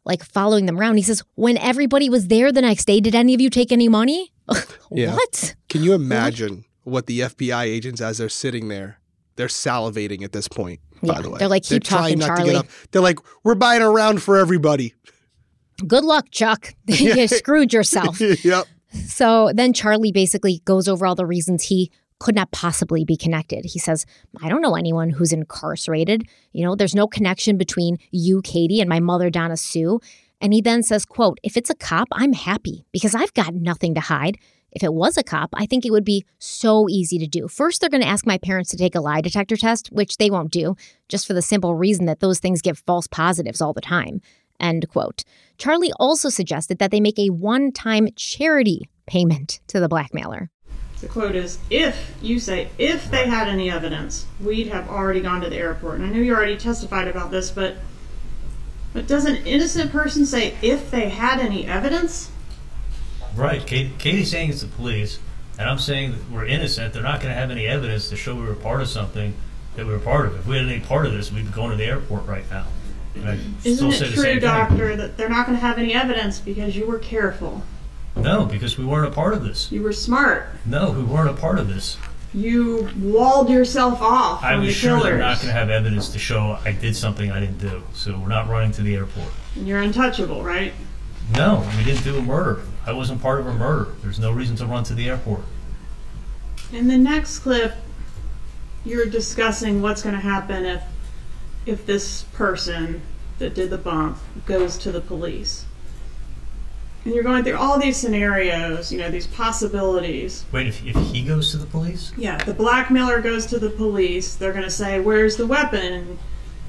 like following them around. He says, "When everybody was there the next day, did any of you take any money?" Yeah. What? Can you imagine what the FBI agents, as they're sitting there, they're salivating at this point? By the way, they're like, "Keep trying talking, Charlie." up. They're like, we're buying a round for everybody. Good luck, Chuck. you screwed yourself. yep. So then Charlie basically goes over all the reasons he could not possibly be connected. He says, I don't know anyone who's incarcerated. You know, there's no connection between you, Katie, and my mother, Donna Sue. And he then says, quote, if it's a cop, I'm happy because I've got nothing to hide. If it was a cop, I think it would be so easy to do. First, they're going to ask my parents to take a lie detector test, which they won't do, just for the simple reason that those things give false positives all the time. End quote. Charlie also suggested that they make a one time charity payment to the blackmailer. The quote is, if, you say, if they had any evidence, we'd have already gone to the airport. And I know you already testified about this, but but does an innocent person say if they had any evidence? Right. Kate, Katie's saying it's the police, and I'm saying that we're innocent. They're not going to have any evidence to show we were part of something that we were part of. If we had any part of this, we'd be going to the airport right now. And I Isn't still say it the true, same thing. doctor, that they're not going to have any evidence because you were careful? No, because we weren't a part of this. You were smart. No, we weren't a part of this. You walled yourself off I from was the sure killers. they're not going to have evidence to show I did something I didn't do. So we're not running to the airport. And you're untouchable, right? No, we didn't do a murder. I wasn't part of a murder. There's no reason to run to the airport. In the next clip, you're discussing what's going to happen if if this person that did the bump goes to the police. And you're going through all these scenarios, you know, these possibilities. Wait, if, if he goes to the police? Yeah, the blackmailer goes to the police. They're going to say, "Where's the weapon?"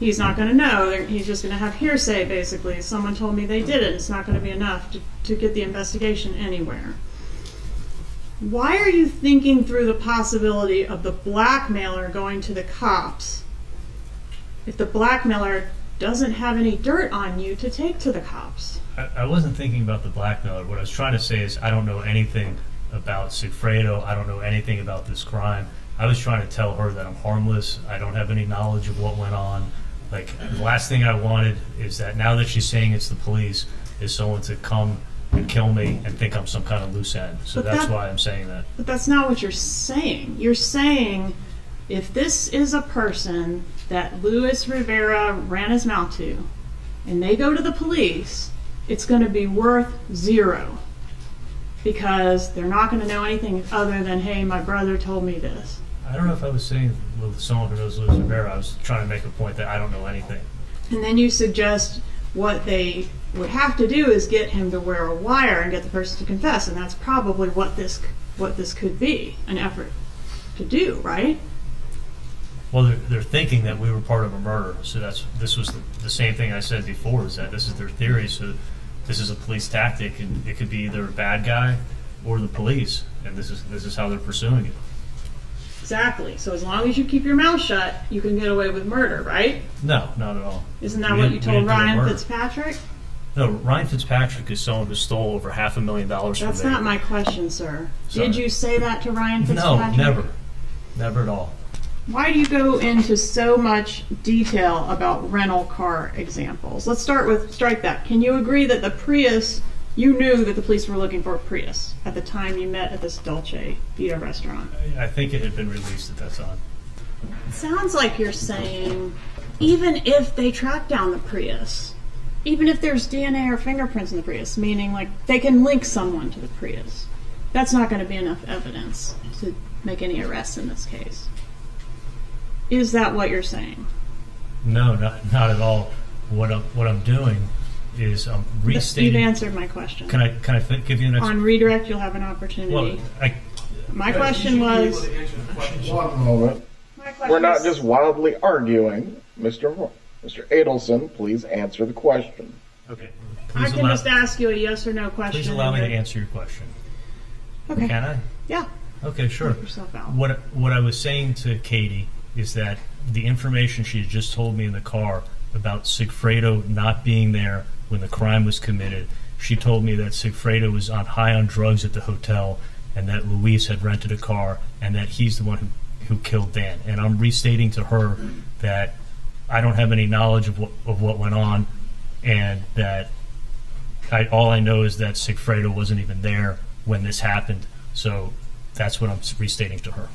He's not going to know. They're, he's just going to have hearsay, basically. Someone told me they did it. It's not going to be enough to, to get the investigation anywhere. Why are you thinking through the possibility of the blackmailer going to the cops if the blackmailer doesn't have any dirt on you to take to the cops? I, I wasn't thinking about the blackmailer. What I was trying to say is I don't know anything about Sigfredo. I don't know anything about this crime. I was trying to tell her that I'm harmless. I don't have any knowledge of what went on. Like the last thing I wanted is that now that she's saying it's the police, is someone to come and kill me and think I'm some kind of loose end. So But that's that- why I'm saying that. But that's not what you're saying. You're saying if this is a person that Luis Rivera ran his mouth to, and they go to the police, it's going to be worth zero. Because they're not going to know anything other than, hey, my brother told me this. I don't know if I was saying with someone who knows Luis Rivera. I was trying to make a point that I don't know anything. And then you suggest what they would have to do is get him to wear a wire and get the person to confess, and that's probably what this what this could be an effort to do, right? Well, they're, they're thinking that we were part of a murder. So that's this was the, the same thing I said before. Is that this is their theory? So this is a police tactic, and it could be either a bad guy or the police, and this is this is how they're pursuing it. Exactly. So as long as you keep your mouth shut, you can get away with murder, right? No, not at all. Isn't that We what didn't- you we told didn't do a Ryan murder. Fitzpatrick? No, Ryan Fitzpatrick is someone who stole over half a million dollars from That's me. not my question, sir. Sorry. Did you say that to Ryan Fitzpatrick? No, never, never at all. Why do you go into so much detail about rental car examples? Let's start with strike that. Can you agree that the Prius, you knew that the police were looking for a Prius at the time you met at this Dolce Vita restaurant? I think it had been released at that time. Sounds like you're saying even if they track down the Prius, even if there's DNA or fingerprints in the Prius, meaning like they can link someone to the Prius, that's not going to be enough evidence to make any arrests in this case. Is that what you're saying? No, not not at all. What I'm what I'm doing is I'm You've answered my question. Can I can I fi- give you an explanation? On redirect, you'll have an opportunity. Well, I, my question was. One moment. My question We're not was- just wildly arguing. Mr. Mo- Mr. Adelson, please answer the question. okay. I Please can allow, just ask you a yes or no question. please allow me to you're- answer your question. Okay. Can I? Yeah. Okay, sure. Yourself out. What what I was saying to Katie is that the information she had just told me in the car about Sigfredo not being there when the crime was committed. She told me that Sigfredo was on high on drugs at the hotel and that Luis had rented a car and that he's the one who, who killed Dan. And I'm restating to her that I don't have any knowledge of what of what went on and that I, all I know is that Sigfredo wasn't even there when this happened. So that's what I'm restating to her.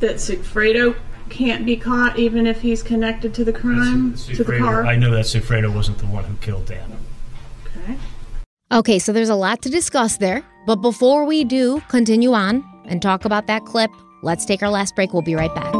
That Sigfredo can't be caught even if he's connected to the crime, to the car. I know that Sigfredo wasn't the one who killed Dan. okay. Okay, so there's a lot to discuss there. But before we do continue on and talk about that clip, let's take our last break. We'll be right back.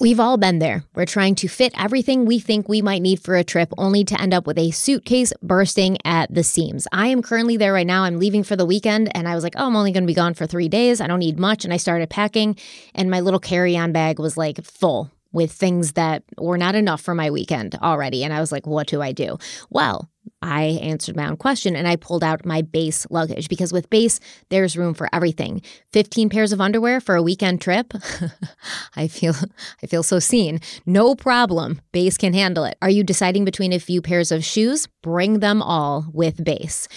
We've all been there. We're trying to fit everything we think we might need for a trip only to end up with a suitcase bursting at the seams. I am currently there right now. I'm leaving for the weekend and I was like, oh, I'm only going to be gone for three days. I don't need much. And I started packing and my little carry on bag was like full with things that were not enough for my weekend already. And I was like, what do I do? Well, I answered my own question and I pulled out my Béis luggage because with Béis, there's room for everything. 15 pairs of underwear for a weekend trip. I feel I feel so seen. No problem. Béis can handle it. Are you deciding between a few pairs of shoes? Bring them all with Béis.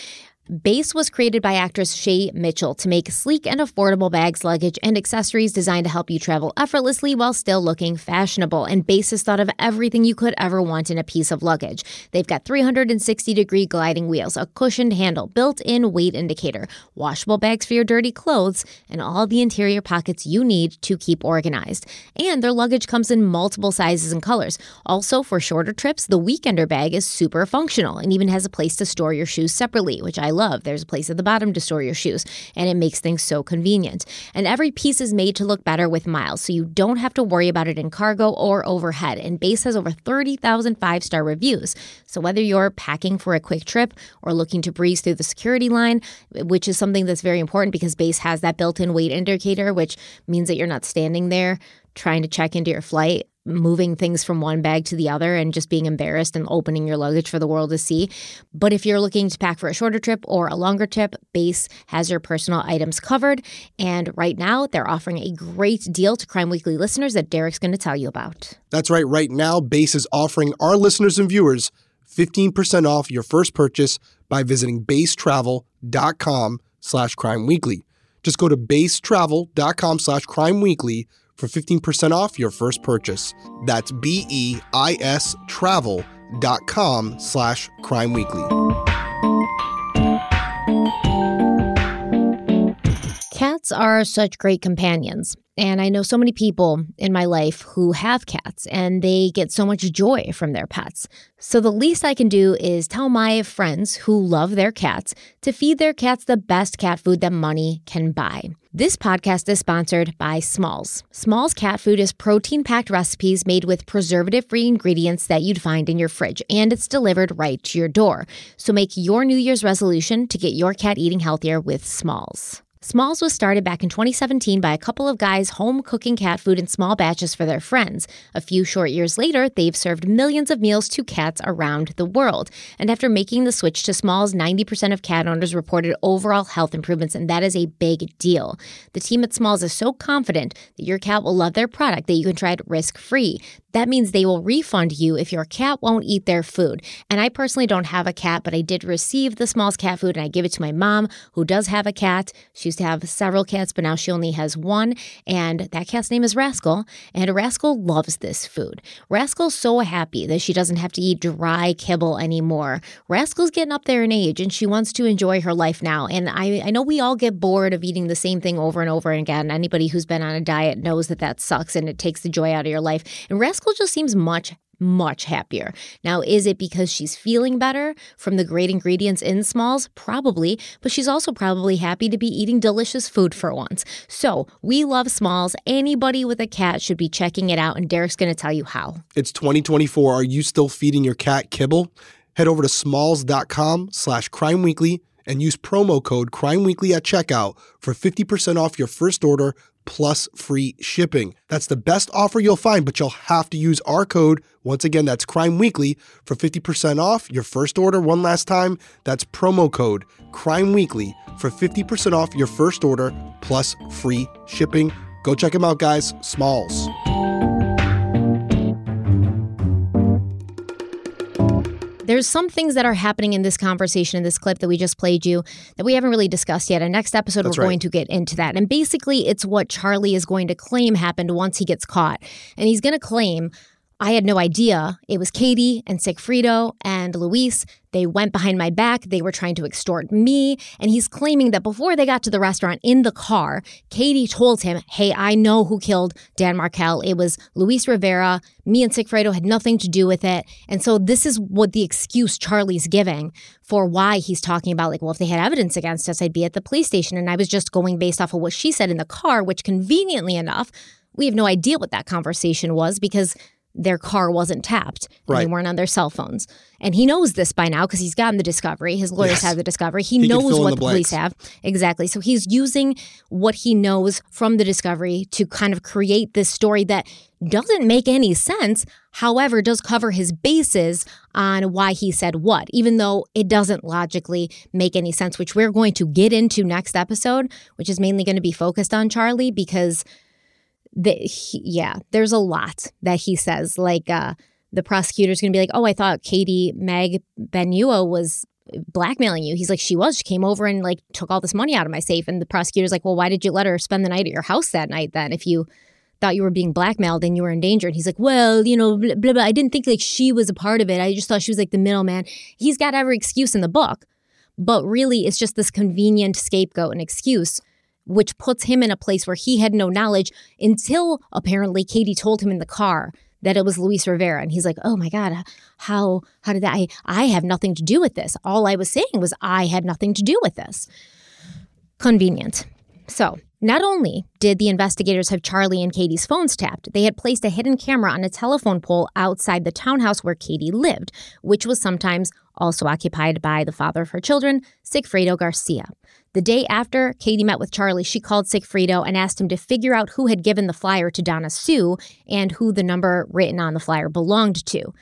Béis was created by actress Shay Mitchell to make sleek and affordable bags, luggage, and accessories designed to help you travel effortlessly while still looking fashionable. And Béis has thought of everything you could ever want in a piece of luggage. They've got 360 degree gliding wheels, a cushioned handle, built in weight indicator, washable bags for your dirty clothes, and all the interior pockets you need to keep organized. And their luggage comes in multiple sizes and colors. Also, for shorter trips, the Weekender bag is super functional and even has a place to store your shoes separately, which I love. There's a place at the bottom to store your shoes, and it makes things so convenient. And every piece is made to look better with miles, so you don't have to worry about it in cargo or overhead. And Béis has over 30,000 five star reviews. So whether you're packing for a quick trip or looking to breeze through the security line, which is something that's very important because Béis has that built in weight indicator, which means that you're not standing there trying to check into your flight moving things from one bag to the other and just being embarrassed and opening your luggage for the world to see. But if you're looking to pack for a shorter trip or a longer trip, Béis has your personal items covered. And right now, they're offering a great deal to Crime Weekly listeners that Derek's going to tell you about. That's right. Right now, Béis is offering our listeners and viewers 15% off your first purchase by visiting beistravel.com slash crime weekly. Just go to beistravel.com slash crime weekly for 15% off your first purchase. That's B-E-I-S travel.com slash crime weekly. Cats are such great companions. And I know so many people in my life who have cats and they get so much joy from their pets. So the least I can do is tell my friends who love their cats to feed their cats the best cat food that money can buy. This podcast is sponsored by Smalls. Smalls cat food is protein packed recipes made with preservative free ingredients that you'd find in your fridge, and it's delivered right to your door. So make your New Year's resolution to get your cat eating healthier with Smalls. Smalls was started back in 2017 by a couple of guys home cooking cat food in small batches for their friends. A few short years later, they've served millions of meals to cats around the world. And after making the switch to Smalls, 90% of cat owners reported overall health improvements, and that is a big deal. The team at Smalls is so confident that your cat will love their product that you can try it risk free. That means they will refund you if your cat won't eat their food. And I personally don't have a cat, but I did receive the Smalls cat food and I give it to my mom, who does have a cat. She used to have several cats, but now she only has one. And that cat's name is Rascal. And Rascal loves this food. Rascal's so happy that she doesn't have to eat dry kibble anymore. Rascal's getting up there in age and she wants to enjoy her life now. And I, I know we all get bored of eating the same thing over and over again. Anybody who's been on a diet knows that that sucks and it takes the joy out of your life. And Rascal Rascal just seems much much happier. Now, is it because she's feeling better from the great ingredients in Smalls? Probably, but she's also probably happy to be eating delicious food for once. So, we love Smalls. Anybody with a cat should be checking it out, and Derek's going to tell you how. It's 2024. Are you still feeding your cat kibble? Head over to smalls.com slash crime weekly and use promo code crime weekly at checkout for 50% off your first order plus free shipping. That's the best offer you'll find, but you'll have to use our code. Once again, that's Crime Weekly for 50% off your first order. One last time, that's promo code Crime Weekly for 50% off your first order plus free shipping. Go check them out, guys. Smalls. There's some things that are happening in this conversation, in this clip that we just played you, that we haven't really discussed yet. And next episode, That's we're right. going to get into that. And basically, it's what Charlie is going to claim happened once he gets caught. And he's going to claim, I had no idea. It was Katie and Sigfredo and Luis. They went behind my back. They were trying to extort me. And he's claiming that before they got to the restaurant in the car, Katie told him, Hey, I know who killed Dan Markel. It was Luis Rivera. Me and Sigfredo had nothing to do with it. And so this is what the excuse Charlie's giving for why he's talking about, like, well, if they had evidence against us, I'd be at the police station. And I was just going based off of what she said in the car, which conveniently enough, we have no idea what that conversation was because their car wasn't tapped and they weren't on their cell phones. And he knows this by now because he's gotten the discovery. His lawyers Yes. have the discovery. He, He knows what the the, police have. Exactly. So he's using what he knows from the discovery to kind of create this story that doesn't make any sense, however, does cover his bases on why he said what, even though it doesn't logically make any sense, which we're going to get into next episode, which is mainly going to be focused on Charlie because he, yeah, there's a lot that he says. Like uh, the prosecutor's to be like, "Oh, I thought Katie Meg Benua was blackmailing you." He's like, "She was. She came over and like took all this money out of my safe." And the prosecutor's like, "Well, why did you let her spend the night at your house that night then? If you thought you were being blackmailed and you were in danger?" And he's like, "Well, you know, blah blah. blah. I didn't think like she was a part of it. I just thought she was like the middleman." He's got every excuse in the book, but really, it's just this convenient scapegoat and excuse which puts him in a place where he had no knowledge until apparently Katie told him in the car that it was Luis Rivera and he's like, "Oh my god, how how did that I I have nothing to do with this. All I was saying was I had nothing to do with this." Convenient. So, not only did the investigators have Charlie and Katie's phones tapped, they had placed a hidden camera on a telephone pole outside the townhouse where Katie lived, which was sometimes also occupied by the father of her children, Sigfredo Garcia. The day after Katie met with Charlie, she called Sigfredo and asked him to figure out who had given the flyer to Donna Sue and who the number written on the flyer belonged to.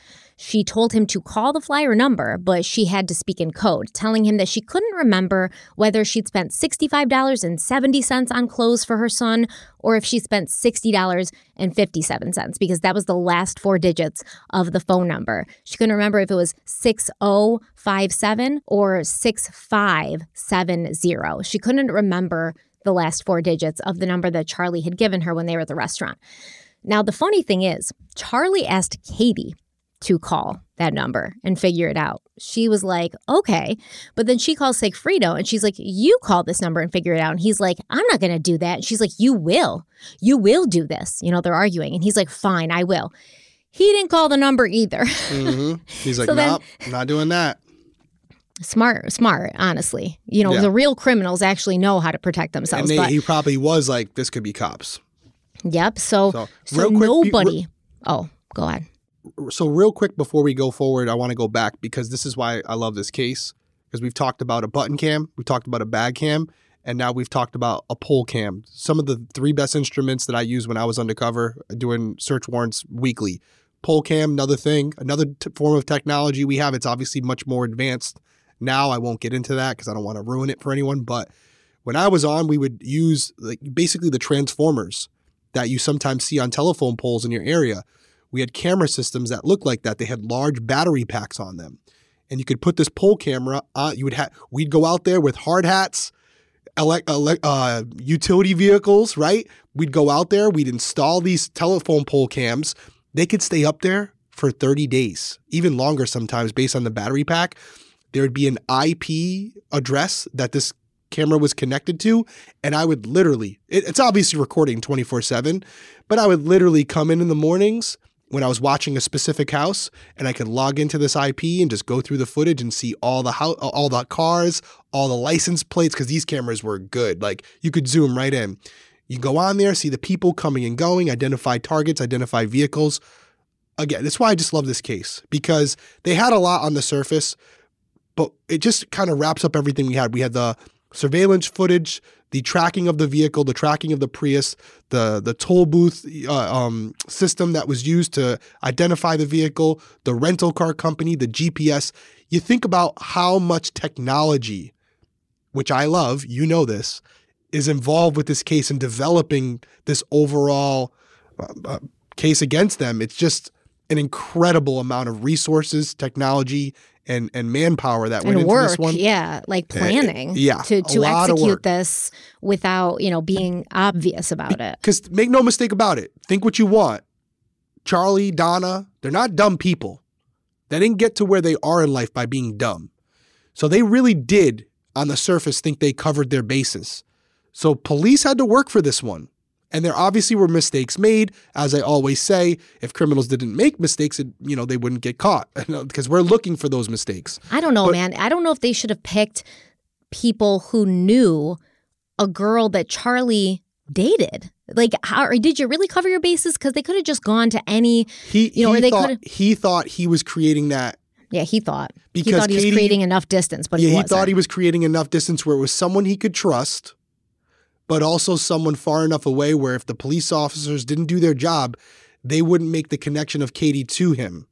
She told him to call the flyer number, but she had to speak in code, telling him that she couldn't remember whether she'd spent $65.70 on clothes for her son or if she spent $60.57 because that was the last four digits of the phone number. She couldn't remember if it was 6057 or 6570. She couldn't remember the last four digits of the number that Charlie had given her when they were at the restaurant. Now, the funny thing is, Charlie asked Katie to call that number and figure it out. She was like, okay. But then she calls Sigfredo and she's like, you call this number and figure it out. And he's like, I'm not going to do that. And she's like, you will. You will do this. You know, they're arguing. And he's like, fine, I will. He didn't call the number either. hmm He's like, So then- nope, not doing that. smart, smart, honestly. You know, Yeah. the real criminals actually know how to protect And themselves. they, but he probably was like, this could be cops. yep. So, So, so, real quick, be- nobody. oh, go ahead. So real quick before we go forward, I want to go back because this is why I love this case because we've talked about a button cam, we've talked about a bag cam, and now we've talked about a pole cam. Some of the three best instruments that I used when I was undercover uh, doing search warrants weekly. Pole cam, another thing, another t- form of technology we have. It's obviously much more advanced now. I won't get into that because I don't want to ruin it for anyone. But when I was on, we would use like basically the transformers that you sometimes see on telephone poles in your area we had camera systems that looked like that. They had large battery packs on them. And you could put this pole camera. You would have, we'd go out there with hard hats, elec elec uh, utility vehicles, right? We'd go out there, we'd install these telephone pole cams. They could stay up there for 30 days, even longer sometimes based on the battery pack. There would be an IP address that this camera was connected to. And I would literally, it, it's obviously recording 24 7, but I would literally come in in the mornings when I was watching a specific house and I could log into this IP and just go through the footage and see all the house, all the cars, all the license plates because these cameras were good. Like you could zoom right in. You go on there, see the people coming and going, identify targets, identify vehicles. Again, that's why I just love this case because they had a lot on the surface, but it just kind of wraps up everything we had. We had the surveillance footage, the tracking of the vehicle, the tracking of the Prius, the the toll booth uh, um, system that was used to identify the vehicle, the rental car company, the GPS. You think about how much technology, which I love, you know this, is involved with this case and developing this overall uh, uh, case against them. It's just an incredible amount of resources, technology, and and manpower that went and into work, this one. yeah, like eh, eh, planning, yeah, to to execute this without you know being obvious about it. Because make no mistake about it, think what you want. Charlie, Donna, they're not dumb people. They didn't get to where they are in life by being dumb. So they really did, on the surface, think they covered their bases. So police had to work for this one. And there obviously were mistakes made. As I always say, if criminals didn't make mistakes, it, you know, they wouldn't get caught because we're looking for those mistakes. I don't know, But- man. I don't know if they should have picked people who knew a girl that Charlie dated. Like, how or did you really cover your bases? Because they could have just gone to any. He You know, he or they he thought he was creating that Yeah, he thought he Because thought he was creating enough distance, but yeah, he he thought he was creating enough distance where it was someone he could trust, but also someone far enough away where if the police officers didn't do their job, they wouldn't make the connection of Katie to him.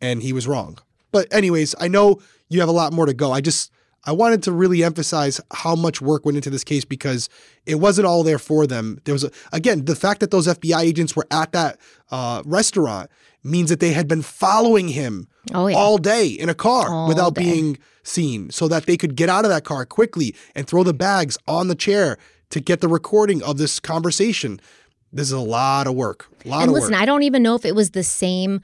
And he was wrong. But anyways, I know you have a lot more to go. I just I wanted to really emphasize how much work went into this case because it wasn't all there for them. There was a, again the fact that those FBI agents were at that uh, restaurant means that they had been following him Oh yeah. all day in a car All without day. being seen so that they could get out of that car quickly and throw the bags on the chair to get the recording of this conversation. This is a lot of work. A lot and of listen, work. I don't even know if it was the same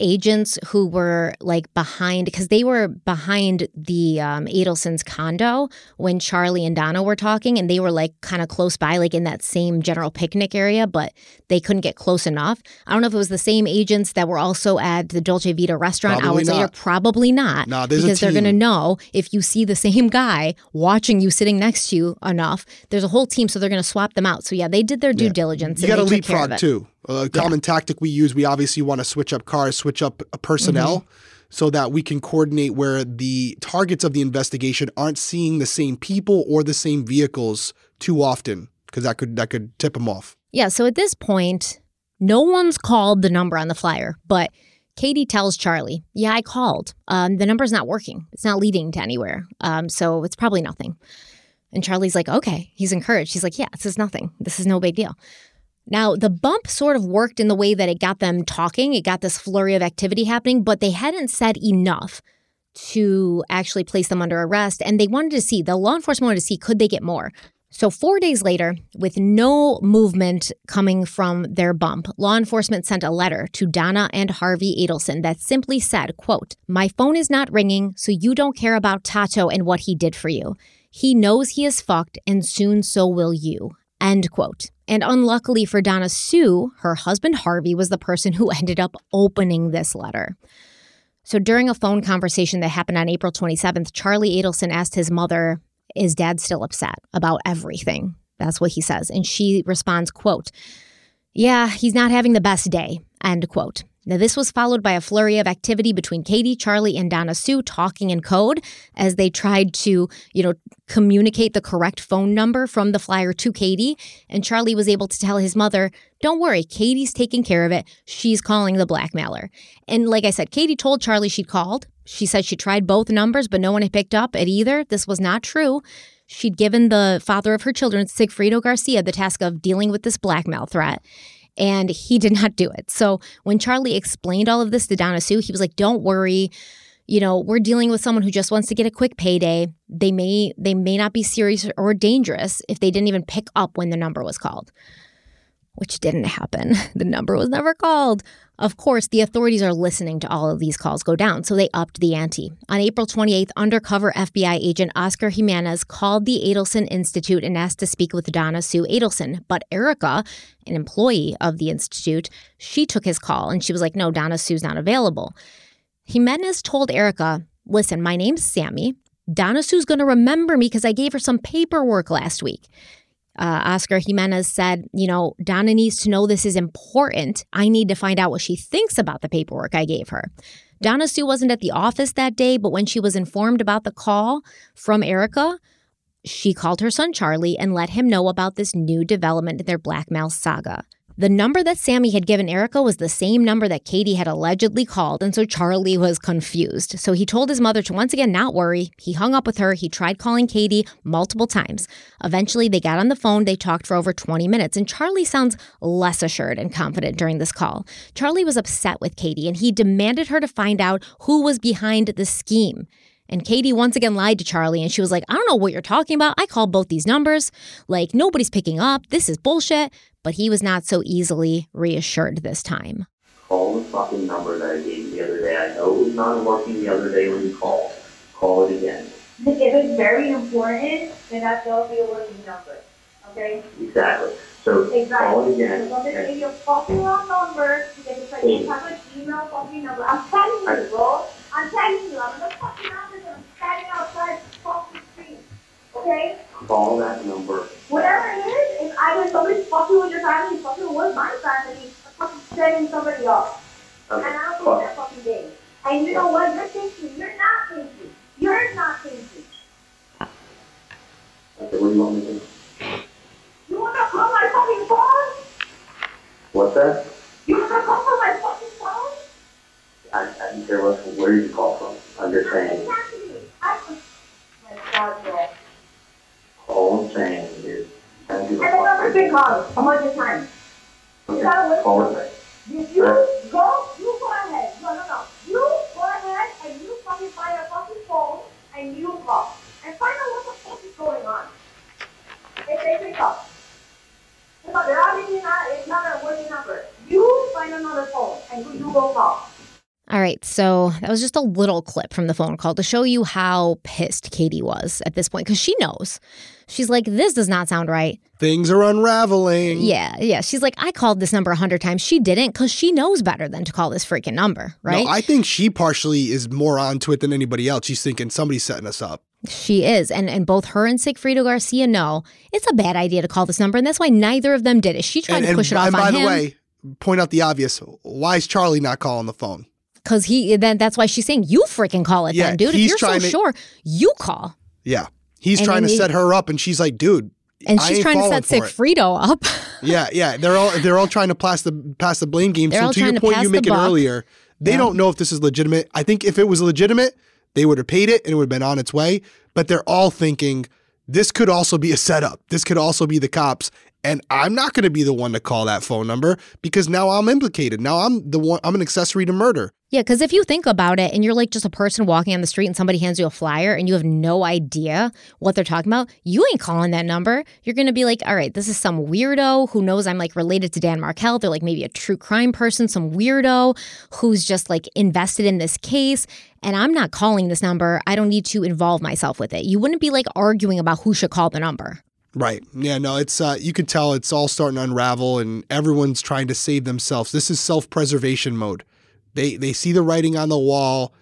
agents who were like behind because they were behind the um, Adelson's condo when Charlie and Donna were talking, and they were like kind of close by, like in that same general picnic area, but they couldn't get close enough. I don't know if it was the same agents that were also at the Dolce Vita restaurant Probably hours later. Probably not. Nah, because they're going to know if you see the same guy watching you sitting next to you enough. There's a whole team, so they're going to swap them out. So yeah, they did their due Yeah. diligence. you got to they took care of leapfrog too. A common tactic we use, we obviously want to switch up cars, switch up uh, personnel. Mm-hmm. So that we can coordinate where the targets of the investigation aren't seeing the same people or the same vehicles too often, because that could that could tip them off. Yeah, so at this point, no one's called the number on the flyer, but Katie tells Charlie, Yeah, I called. Um, the number's not working. It's not leading to anywhere. Um, so it's probably nothing. And Charlie's like, Okay. He's encouraged. He's like, Yeah, this is nothing. This is no big deal. Now, the bump sort of worked in the way that it got them talking. It got this flurry of activity happening, but they hadn't said enough to actually place them under arrest. And they wanted to see, the law enforcement wanted to see, could they get more? So, four days later, with no movement coming from their bump, law enforcement sent a letter to Donna and Harvey Adelson that simply said, quote, My phone is not ringing, so you don't care about Tato and what he did for you. He knows he is fucked, and soon so will you. End quote. And unluckily for Donna Sue, her husband Harvey was the person who ended up opening this letter. So during a phone conversation that happened on April 27th, Charlie Adelson asked his mother, Is dad still upset about everything? That's what he says. And she responds, quote, Yeah, he's not having the best day, end quote. Now, this was followed by a flurry of activity between Katie, Charlie, and Donna Sue talking in code as they tried to, you know, communicate the correct phone number from the flyer to Katie. And Charlie was able to tell his mother, Don't worry, Katie's taking care of it. She's calling the blackmailer. And like I said, Katie told Charlie she'd called. She said she tried both numbers, but no one had picked up at either. This was not true. She'd given the father of her children, Sigfredo Garcia, the task of dealing with this blackmail threat and he did not do it. So when Charlie explained all of this to Donna Sue, he was like, "Don't worry, you know, we're dealing with someone who just wants to get a quick payday. They may they may not be serious or dangerous if they didn't even pick up when the number was called." Which didn't happen. The number was never called. Of course, the authorities are listening to all of these calls go down, so they upped the ante. On April 28th, undercover FBI agent Oscar Jimenez called the Adelson Institute and asked to speak with Donna Sue Adelson. But Erica, an employee of the Institute, she took his call and she was like, no, Donna Sue's not available. Jimenez told Erica, listen, my name's Sammy. Donna Sue's going to remember me because I gave her some paperwork last week. Uh, Oscar Jimenez said, You know, Donna needs to know this is important. I need to find out what she thinks about the paperwork I gave her. Donna Sue wasn't at the office that day, but when she was informed about the call from Erica, she called her son Charlie and let him know about this new development in their blackmail saga. The number that Sammy had given Erica was the same number that Katie had allegedly called, and so Charlie was confused. So he told his mother to once again not worry. He hung up with her. He tried calling Katie multiple times. Eventually, they got on the phone. They talked for over 20 minutes, and Charlie sounds less assured and confident during this call. Charlie was upset with Katie, and he demanded her to find out who was behind the scheme. And Katie once again lied to Charlie and she was like, I don't know what you're talking about. I called both these numbers. Like, nobody's picking up. This is bullshit. But he was not so easily reassured this time. Call the fucking number that I gave you the other day. I know it was not working the other day when you called. Call it again. If it's very important, then that's will be a working number. Okay? Exactly. So call it again. So don't give you a fucking wrong number because it's like you have an email fucking number. I'm telling you, bro. I'm telling you, I'm the fucking office and I'm standing outside fucking street. Okay? call that number. Whatever it is, if I was somebody's fucking with your family, fucking with my family, I'm fucking setting somebody up. And I don't think that fucking game. And you know what? You're thinking. You're not thinking. You're not thinking. Okay, what do you want me to do? You wanna call my fucking phone? What's that? You wanna call from my fucking phone? I, I don't care what, where you call from? I'm just saying, Exactly. I my God, bro. All I'm saying is, don't give a And the number's fuck. been called a hundred times. You gotta Okay, call listen. it back. If you go, you go ahead. No, no, no. You go ahead and you fucking find a fucking phone and you call. And find out what the fuck is going on. If they pick up. Because they're obviously not, it's not a working number. You find another phone and you, you go call. All right, so that was just a little clip from the phone call to show you how pissed Katie was at this point because she knows. She's like, this does not sound right. Things are unraveling. Yeah, yeah. She's like, I called this number a hundred times. She didn't because she knows better than to call this freaking number, right? No, I think she partially is more onto it than anybody else. She's thinking somebody's setting us up. She is. And and both her and Sigfredo Garcia know it's a bad idea to call this number. And that's why neither of them did it. She tried and, to and- push it off and by him the way, point out the obvious. Why is Charlie not calling the phone? Because he then that's why she's saying, You freaking call it Yeah, then, dude. If you're so to- sure, you call. Yeah. He's And trying to he- set her up and she's like, dude. And I she's trying to set. Sigfredo up. Yeah, yeah. They're all they're all trying to pass the pass the blame game. They're so to your trying to point you the making buck. earlier, they Yeah. don't know if this is legitimate. I think if it was legitimate, they would have paid it and it would have been on its way. But they're all thinking this could also be a setup. This could also be the cops. And I'm not going to be the one to call that phone number because now I'm implicated. Now I'm the one. I'm an accessory to murder. Yeah, because if you think about it and you're like just a person walking on the street and somebody hands you a flyer and you have no idea what they're talking about, you ain't calling that number. You're going to be like, all right, this is some weirdo who knows I'm like related to Dan Markel. They're like maybe a true crime person, some weirdo who's just like invested in this case. And I'm not calling this number. I don't need to involve myself with it. You wouldn't be like arguing about who should call the number. Right. Yeah, no, it's uh you could tell it's all starting to unravel and everyone's trying to save themselves. This is self-preservation mode. They they see the writing on the wall.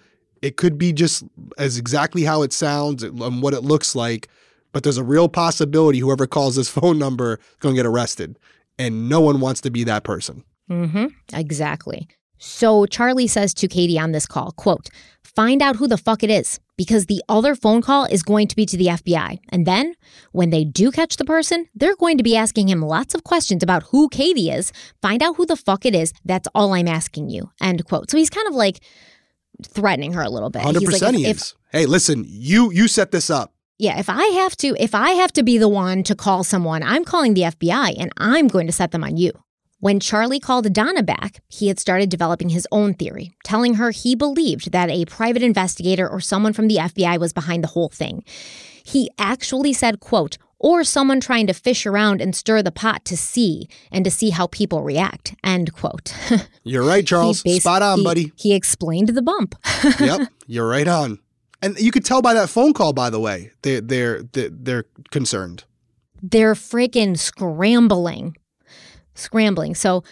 It could be just as exactly how it sounds and what it looks like, but there's a real possibility whoever calls this phone number is going to get arrested. And no one wants to be that person. Mm-hmm. Exactly. So Charlie says to Katie on this call, quote, find out who the fuck it is, because the other phone call is going to be to the FBI. And then when they do catch the person, they're going to be asking him lots of questions about who Katie is. Find out who the fuck it is. That's all I'm asking you. End quote. So he's kind of like threatening her a little bit. Hundred He's like, if- he if- Hey, listen, you you set this up. yeah, if I have to, if I have to be the one to call someone, I'm calling the FBI and I'm going to set them on you. When Charlie called Donna back, he had started developing his own theory, telling her he believed that a private investigator or someone from the FBI was behind the whole thing. He actually said, quote, or someone trying to fish around and stir the pot to see and to see how people react, end quote. You're right, Charles. Spot on, he- buddy. He explained the bump. yep, you're right on. And you could tell by that phone call, by the way, they they're they're, they're concerned. they're freaking scrambling, scrambling. So,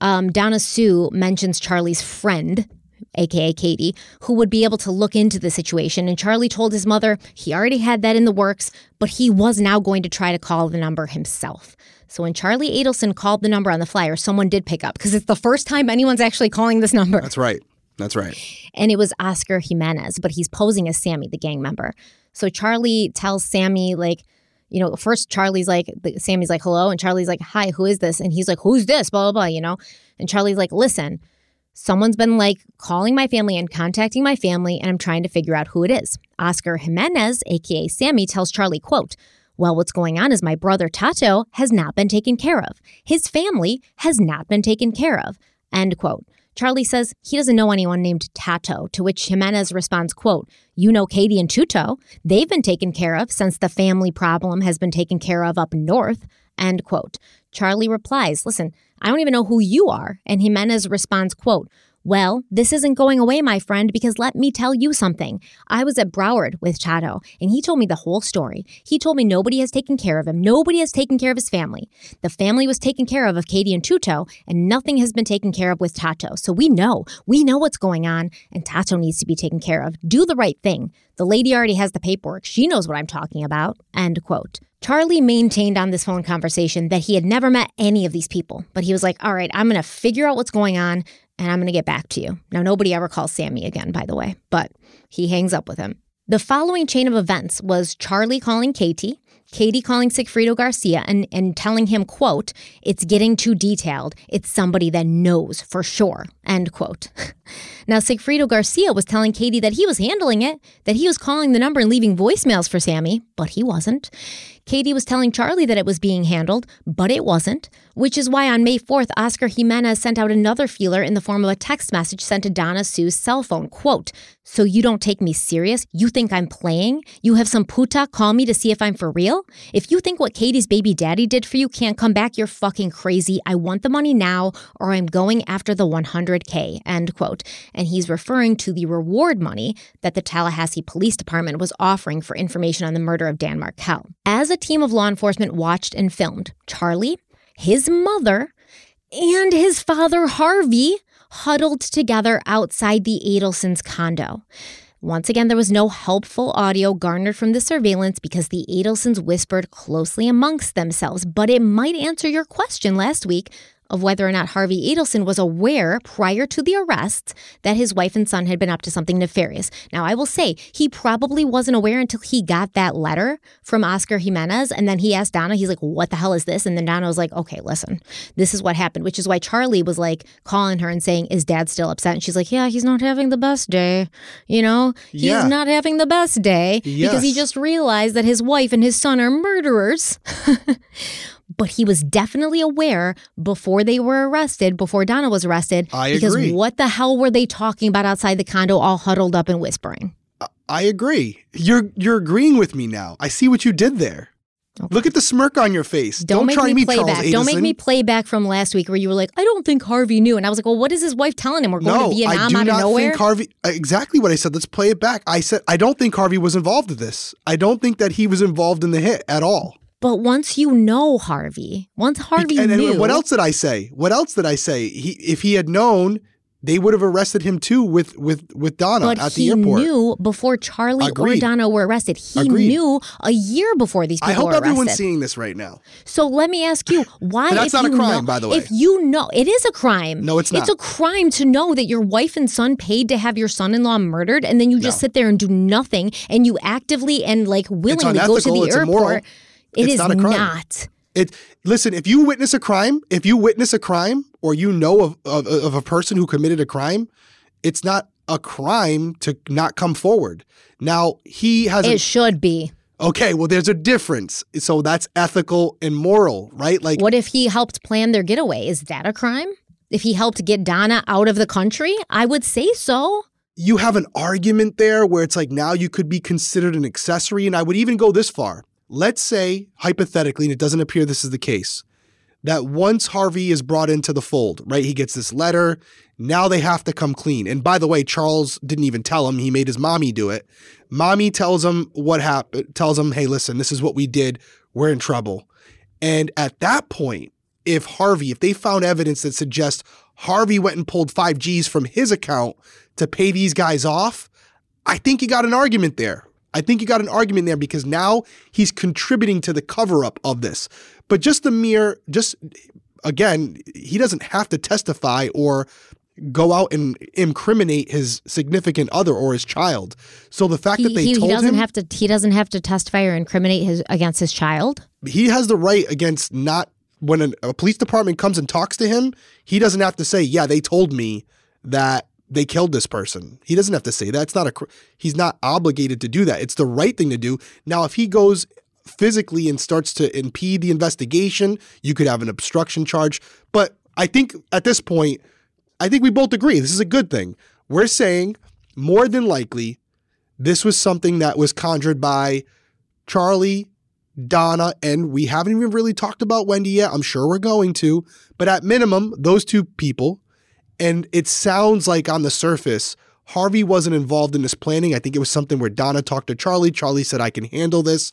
um, Donna Sue mentions Charlie's friend, aka Katie, who would be able to look into the situation. And Charlie told his mother he already had that in the works, but he was now going to try to call the number himself. So when Charlie Adelson called the number on the flyer, someone did pick up because it's the first time anyone's actually calling this number. That's right. That's right. and it was Oscar Jimenez, but he's posing as Sammy, the gang member. So Charlie tells Sammy, like, you know, first Charlie's like, Sammy's like, hello. And Charlie's like, hi, who is this? And he's like, who's this? Blah, blah, blah, you know? And Charlie's like, listen, someone's been like calling my family and contacting my family, and I'm trying to figure out who it is. Oscar Jimenez, aka Sammy, tells Charlie, quote, well, what's going on is my brother Tato has not been taken care of. His family has not been taken care of. End quote. Charlie says he doesn't know anyone named Tato, to which Jimenez responds, quote, You know Katie and Tuto. They've been taken care of since the family problem has been taken care of up north. End quote. Charlie replies, Listen, I don't even know who you are. And Jimenez responds, quote, well, this isn't going away, my friend, because let me tell you something. I was at Broward with Tato, and he told me the whole story. He told me nobody has taken care of him. Nobody has taken care of his family. The family was taken care of of Katie and Tuto, and nothing has been taken care of with Tato. So we know, we know what's going on, and Tato needs to be taken care of. Do the right thing. The lady already has the paperwork. She knows what I'm talking about. End quote. Charlie maintained on this phone conversation that he had never met any of these people, but he was like, all right, I'm going to figure out what's going on and I'm going to get back to you. Now, nobody ever calls Sammy again, by the way, but he hangs up with him. The following chain of events was Charlie calling Katie, Katie calling Sigfredo Garcia and, and telling him, quote, it's getting too detailed. It's somebody that knows for sure, end quote. now, Sigfredo Garcia was telling Katie that he was handling it, that he was calling the number and leaving voicemails for Sammy, but he wasn't. Katie was telling Charlie that it was being handled, but it wasn't, which is why on May 4th, Oscar Jimenez sent out another feeler in the form of a text message sent to Donna Sue's cell phone. Quote, So you don't take me serious? You think I'm playing? You have some puta call me to see if I'm for real? If you think what Katie's baby daddy did for you can't come back, you're fucking crazy. I want the money now, or I'm going after the 100K, end quote. And he's referring to the reward money that the Tallahassee Police Department was offering for information on the murder of Dan Markel. As a team of law enforcement watched and filmed, Charlie, his mother, and his father, Harvey, huddled together outside the Adelsons' condo. Once again, there was no helpful audio garnered from the surveillance because the Adelsons whispered closely amongst themselves, but it might answer your question last week of whether or not Harvey Adelson was aware prior to the arrests that his wife and son had been up to something nefarious. Now, I will say he probably wasn't aware until he got that letter from Oscar Jimenez. And then he asked Donna, he's like, What the hell is this? And then Donna was like, Okay, listen, this is what happened, which is why Charlie was like calling her and saying, Is dad still upset? And she's like, Yeah, he's not having the best day. You know, he's Yeah. not having the best day because he just realized that his wife and his son are murderers. but he was definitely aware before they were arrested, before Donna was arrested. I because agree. what the hell were they talking about outside the condo, all huddled up and whispering? I agree. You're you're agreeing with me now. I see what you did there. Look at the smirk on your face. Don't, Don't, make try me me, play Charles back. Don't make me play back from last week where you were like, I don't think Harvey knew. And I was like, well, what is his wife telling him? We're going No, to Vietnam I do out of not nowhere. think Harvey. uh, Exactly what I said. Let's play it back. I said I don't think Harvey was involved in this. I don't think that he was involved in the hit at all. But once you know Harvey, once Harvey and, and knew. what else did I say? What else did I say? He, if he had known, they would have arrested him too with with with Donna But at the airport. he knew before Charlie or Donna were arrested. He Agreed. knew a year before these people were arrested. I hope were everyone's arrested. seeing this right now. So let me ask you, why? That's if not a crime, know- by the way. If you know, it is a crime. No, it's not. It's a crime to know that your wife and son paid to have your son-in-law murdered, and then you just No. sit there and do nothing, and you actively and like willingly go to the airport. immoral. It It's is not a crime. not. It listen. If you witness a crime, if you witness a crime, or you know of, of of a person who committed a crime, it's not a crime to not come forward. Now he has. It should be. okay, well, there's a difference. So that's ethical and moral, right? Like What if he helped plan their getaway? Is that a crime? If he helped get Donna out of the country, I would say so. you have an argument there where it's like now you could be considered an accessory. And I would even go this far. Let's say, hypothetically, and it doesn't appear this is the case, that once Harvey is brought into the fold, right? He gets this letter. Now they have to come clean. And by the way, Charles didn't even tell him. He made his mommy do it. Mommy tells him what happened, tells him, hey, listen, this is what we did. We're in trouble. And at that point, if Harvey, if they found evidence that suggests Harvey went and pulled five G's from his account to pay these guys off, I think you got an argument there. I think you got an argument there because now he's contributing to the cover up of this. But just the mere, just again, he doesn't have to testify or go out and incriminate his significant other or his child. So the fact He, that they he, he told doesn't him have to. He doesn't have to testify or incriminate his against his child. he has the right against not when an, a police department comes and talks to him, he doesn't have to say, "Yeah, they told me that they killed this person." He doesn't have to say that. It's not a he's not obligated to do that. It's the right thing to do. Now, if he goes physically and starts to impede the investigation, you could have an obstruction charge. But I think at this point, I think we both agree this is a good thing. We're saying more than likely this was something that was conjured by Charlie, Donna, and we haven't even really talked about Wendy yet. I'm sure we're going to, but at minimum, those two people. And it sounds like on the surface, Harvey wasn't involved in this planning. I think it was something where Donna talked to Charlie. Charlie said, I can handle this.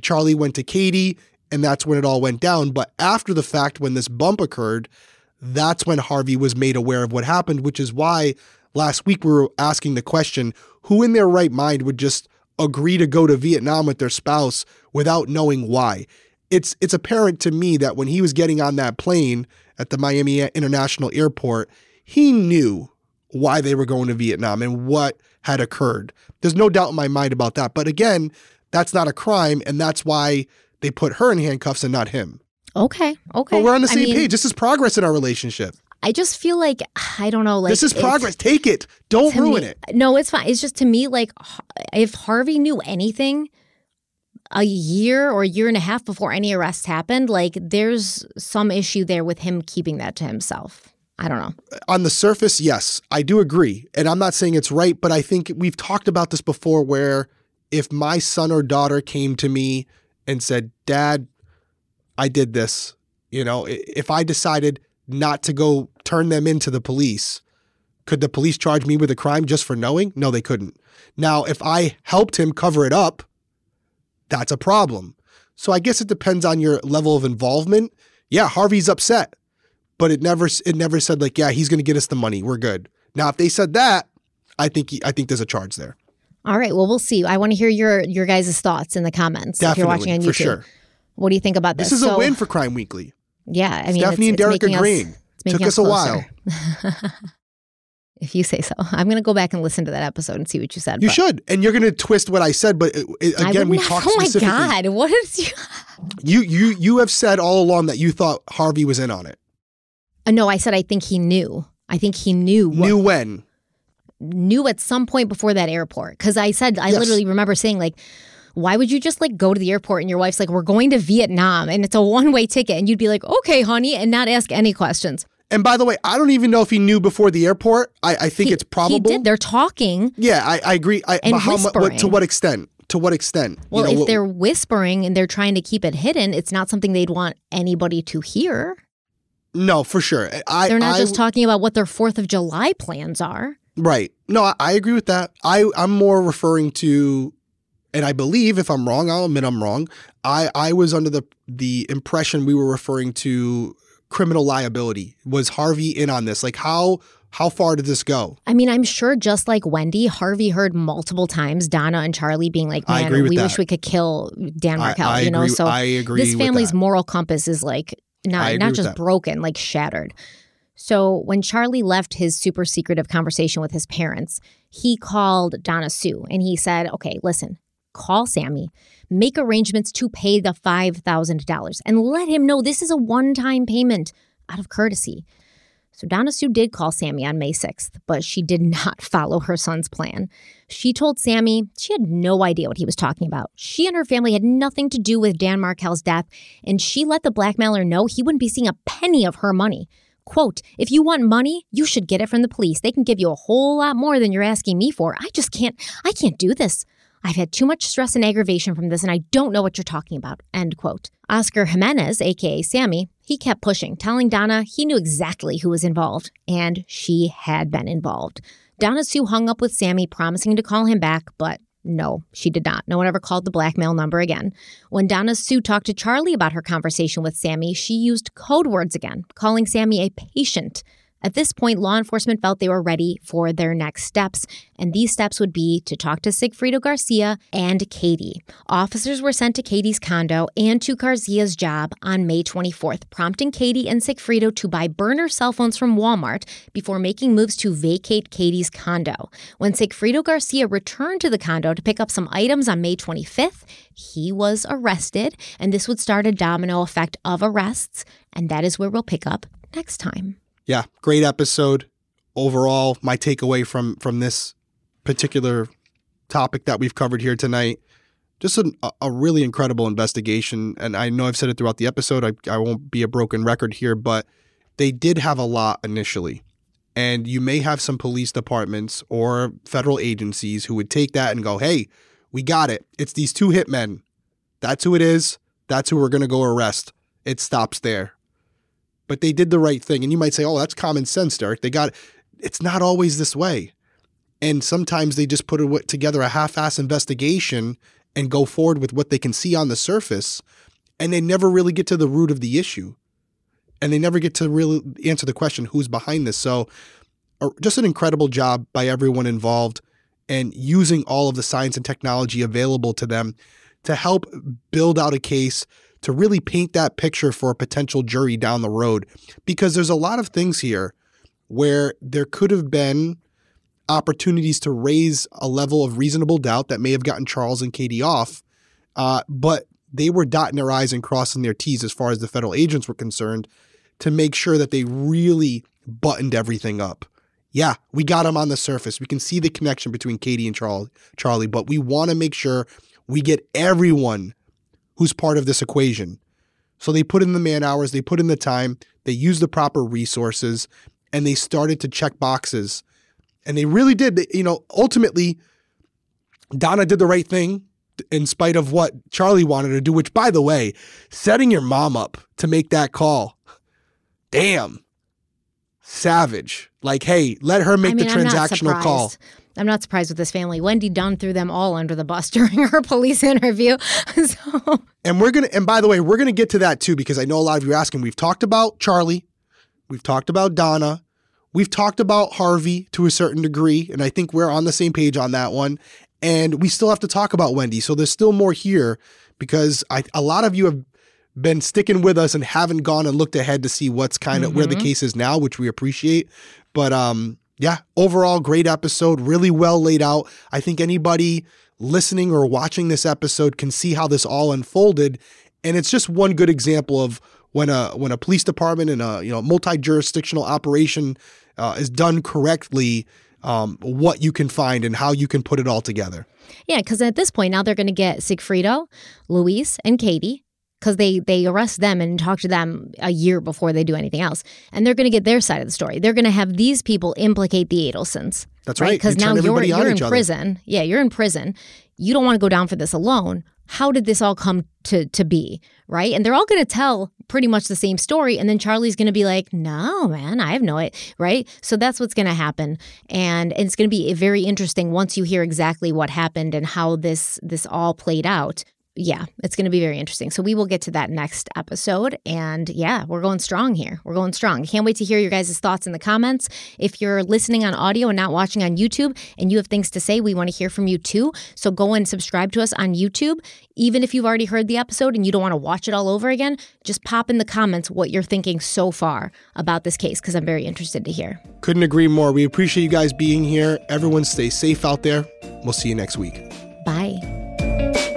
Charlie went to Katie, and that's when it all went down. But after the fact, when this bump occurred, that's when Harvey was made aware of what happened, which is why last week we were asking the question who in their right mind would just agree to go to Vietnam with their spouse without knowing why. It's it's apparent to me that when he was getting on that plane at the Miami International Airport, he knew why they were going to Vietnam and what had occurred. There's no doubt in my mind about that. But again, that's not a crime, and that's why they put her in handcuffs and not him. Okay. Okay. But we're on the I same mean, page. This is progress in our relationship. I just feel like I don't know. Like this is progress. Take it. Don't ruin me- it. No, it's fine. It's just to me like if Harvey knew anything a year or a year and a half before any arrests happened, like there's some issue there with him keeping that to himself. I don't know. on the surface, yes, I do agree. And I'm not saying it's right, but I think we've talked about this before where if my son or daughter came to me and said, Dad, I did this, you know, if I decided not to go turn them into the police, could the police charge me with a crime just for knowing? No, they couldn't. Now, if I helped him cover it up, that's a problem. So I guess it depends on your level of involvement. Yeah, Harvey's upset but it never it never said like yeah he's going to get us the money we're good now if they said that i think i think there's a charge there All right. Well, we'll see. I want to hear your your guys' thoughts in the comments if you're watching on Definitely, YouTube. for sure What do you think about this? this is a win for crime weekly Yeah, I mean, stephanie it's, and derek it's agreeing took us a while if you say so, I'm going to go back and listen to that episode and see what you said. you but should and you're going to twist what i said but uh, uh, it, it- again we talked Oh my god! What is you? you you you have said all along that you thought harvey was in on it Uh, No, I said I think he knew. I think he knew. What, knew when knew at some point before that airport because I said I Yes. literally remember saying like. Why would you just like go to the airport and your wife's like, we're going to Vietnam and it's a one way ticket? And you'd be like, okay, honey, and not ask any questions. and by the way i don't even know if he knew before the airport i, I think He- it's probable He did. They're talking. yeah i, I agree I, And but how mu- what, to what extent to what extent You Well, know, if what- they're whispering and they're trying to keep it hidden, it's not something they'd want anybody to hear. No for sure i They're not I, just talking about what their 4th of July plans are. Right. No, I, I agree with that. I, I'm more referring to, and I believe if I'm wrong, I'll admit I'm wrong. I, I was under the the impression we were referring to criminal liability. Was Harvey in on this? Like how how far did this go? I mean, I'm sure just like Wendy, Harvey heard multiple times Donna and Charlie being like, I man, we that. wish we could kill Dan I you know? agree- So I agree this family's moral compass is like not, not just broken, like shattered. So when Charlie left his super secretive conversation with his parents, he called Donna Sue and he said, okay, listen, call Sammy, make arrangements to pay the $5,000 and let him know this is a one time payment out of courtesy. So Donna Sue did call Sammy on May 6th, but she did not follow her son's plan. She told Sammy she had no idea what he was talking about. She and her family had nothing to do with Dan Markel's death, and she let the blackmailer know he wouldn't be seeing a penny of her money. Quote, if you want money, you should get it from the police. They can give you a whole lot more than you're asking me for. I just can't, I can't do this. I've had too much stress and aggravation from this, and I don't know what you're talking about. End quote. Oscar Jimenez, aka Sammy, he kept pushing, telling Donna he knew exactly who was involved, and she had been involved. Donna Sue hung up with Sammy, promising to call him back, but no, she did not. No one ever called the blackmail number again. When Donna Sue talked to Charlie about her conversation with Sammy, she used code words again, calling Sammy a patient. At this point, law enforcement felt they were ready for their next steps, and these steps would be to talk to Sigfredo Garcia and Katie. Officers were sent to Katie's condo and to Garcia's job on May 24th, prompting Katie and Sigfredo to buy burner cell phones from Walmart before making moves to vacate Katie's condo. When Sigfredo Garcia returned to the condo to pick up some items on May 25th, he was arrested, and this would start a domino effect of arrests, and that is where we'll pick up next time. Yeah, great episode. Overall, my takeaway from from this particular topic that we've covered here tonight, just an, a, really incredible investigation. And I know I've said it throughout the episode. I, I won't be a broken record here, but they did have a lot initially. And you may have some police departments or federal agencies who would take that and go, hey, we got it. It's these two hitmen. That's who it is. That's who we're going to go arrest. It stops there but they did the right thing. And you might say, oh, that's common sense, Derek. They got it. It's not always this way. And sometimes they just put together a half ass investigation and go forward with what they can see on the surface. And they never really get to the root of the issue. And they never get to really answer the question who's behind this. So, just an incredible job by everyone involved. and using all of the science and technology available to them to help build out a case to really paint that picture for a potential jury down the road. Because there's a lot of things here where there could have been opportunities to raise a level of reasonable doubt that may have gotten Charles and Katie off, uh, but they were dotting their I's and crossing their T's as far as the federal agents were concerned to make sure that they really buttoned everything up. Yeah, we got them on the surface. We can see the connection between Katie and Charles, Charlie, but we want to make sure we get everyone who's part of this equation. So they put in the man hours, they put in the time, they used the proper resources, and they started to check boxes. And they really did. You know, ultimately, Donna did the right thing in spite of what Charlie wanted to do, which, by the way, setting your mom up to make that call, damn, savage. Like, hey, let her make I mean, the I'm transactional call. I'm not surprised with this family. Wendy Dunn threw them all under the bus during her police interview. so And we're gonna, and by the way, we're gonna get to that too because I know a lot of you are asking. We've talked about Charlie, we've talked about Donna, we've talked about Harvey to a certain degree, and I think we're on the same page on that one. And we still have to talk about Wendy, so there's still more here because I, a lot of you have been sticking with us and haven't gone and looked ahead to see what's kind of where the case is now, which we appreciate. But um, yeah, overall, great episode, really well laid out. I think anybody listening or watching this episode can see how this all unfolded, and it's just one good example of when a when a police department and a you know multi jurisdictional operation uh, is done correctly. Um, what you can find and how you can put it all together. yeah, because at this point now they're going to get Sigfredo, Luis, and Katie because they they arrest them and talk to them a year before they do anything else, and they're going to get their side of the story. They're going to have these people implicate the Adelsons. That's right. Because now you're you're in each other. prison. Yeah, you're in prison. You don't want to go down for this alone. How did this all come to to be? Right? And they're all going to tell pretty much the same story, and then Charlie's going to be like, "No, man, I have no idea." Right? So that's what's going to happen, and it's going to be very interesting once you hear exactly what happened and how this this all played out yeah, it's going to be very interesting. So we will get to that next episode. And yeah, we're going strong here. We're going strong. Can't wait to hear your guys' thoughts in the comments. If you're listening on audio and not watching on YouTube and you have things to say, we want to hear from you too. So go and subscribe to us on YouTube. Even if you've already heard the episode and you don't want to watch it all over again, just pop in the comments what you're thinking so far about this case because I'm very interested to hear. Couldn't agree more. We appreciate you guys being here. Everyone stay safe out there. We'll see you next week. Bye.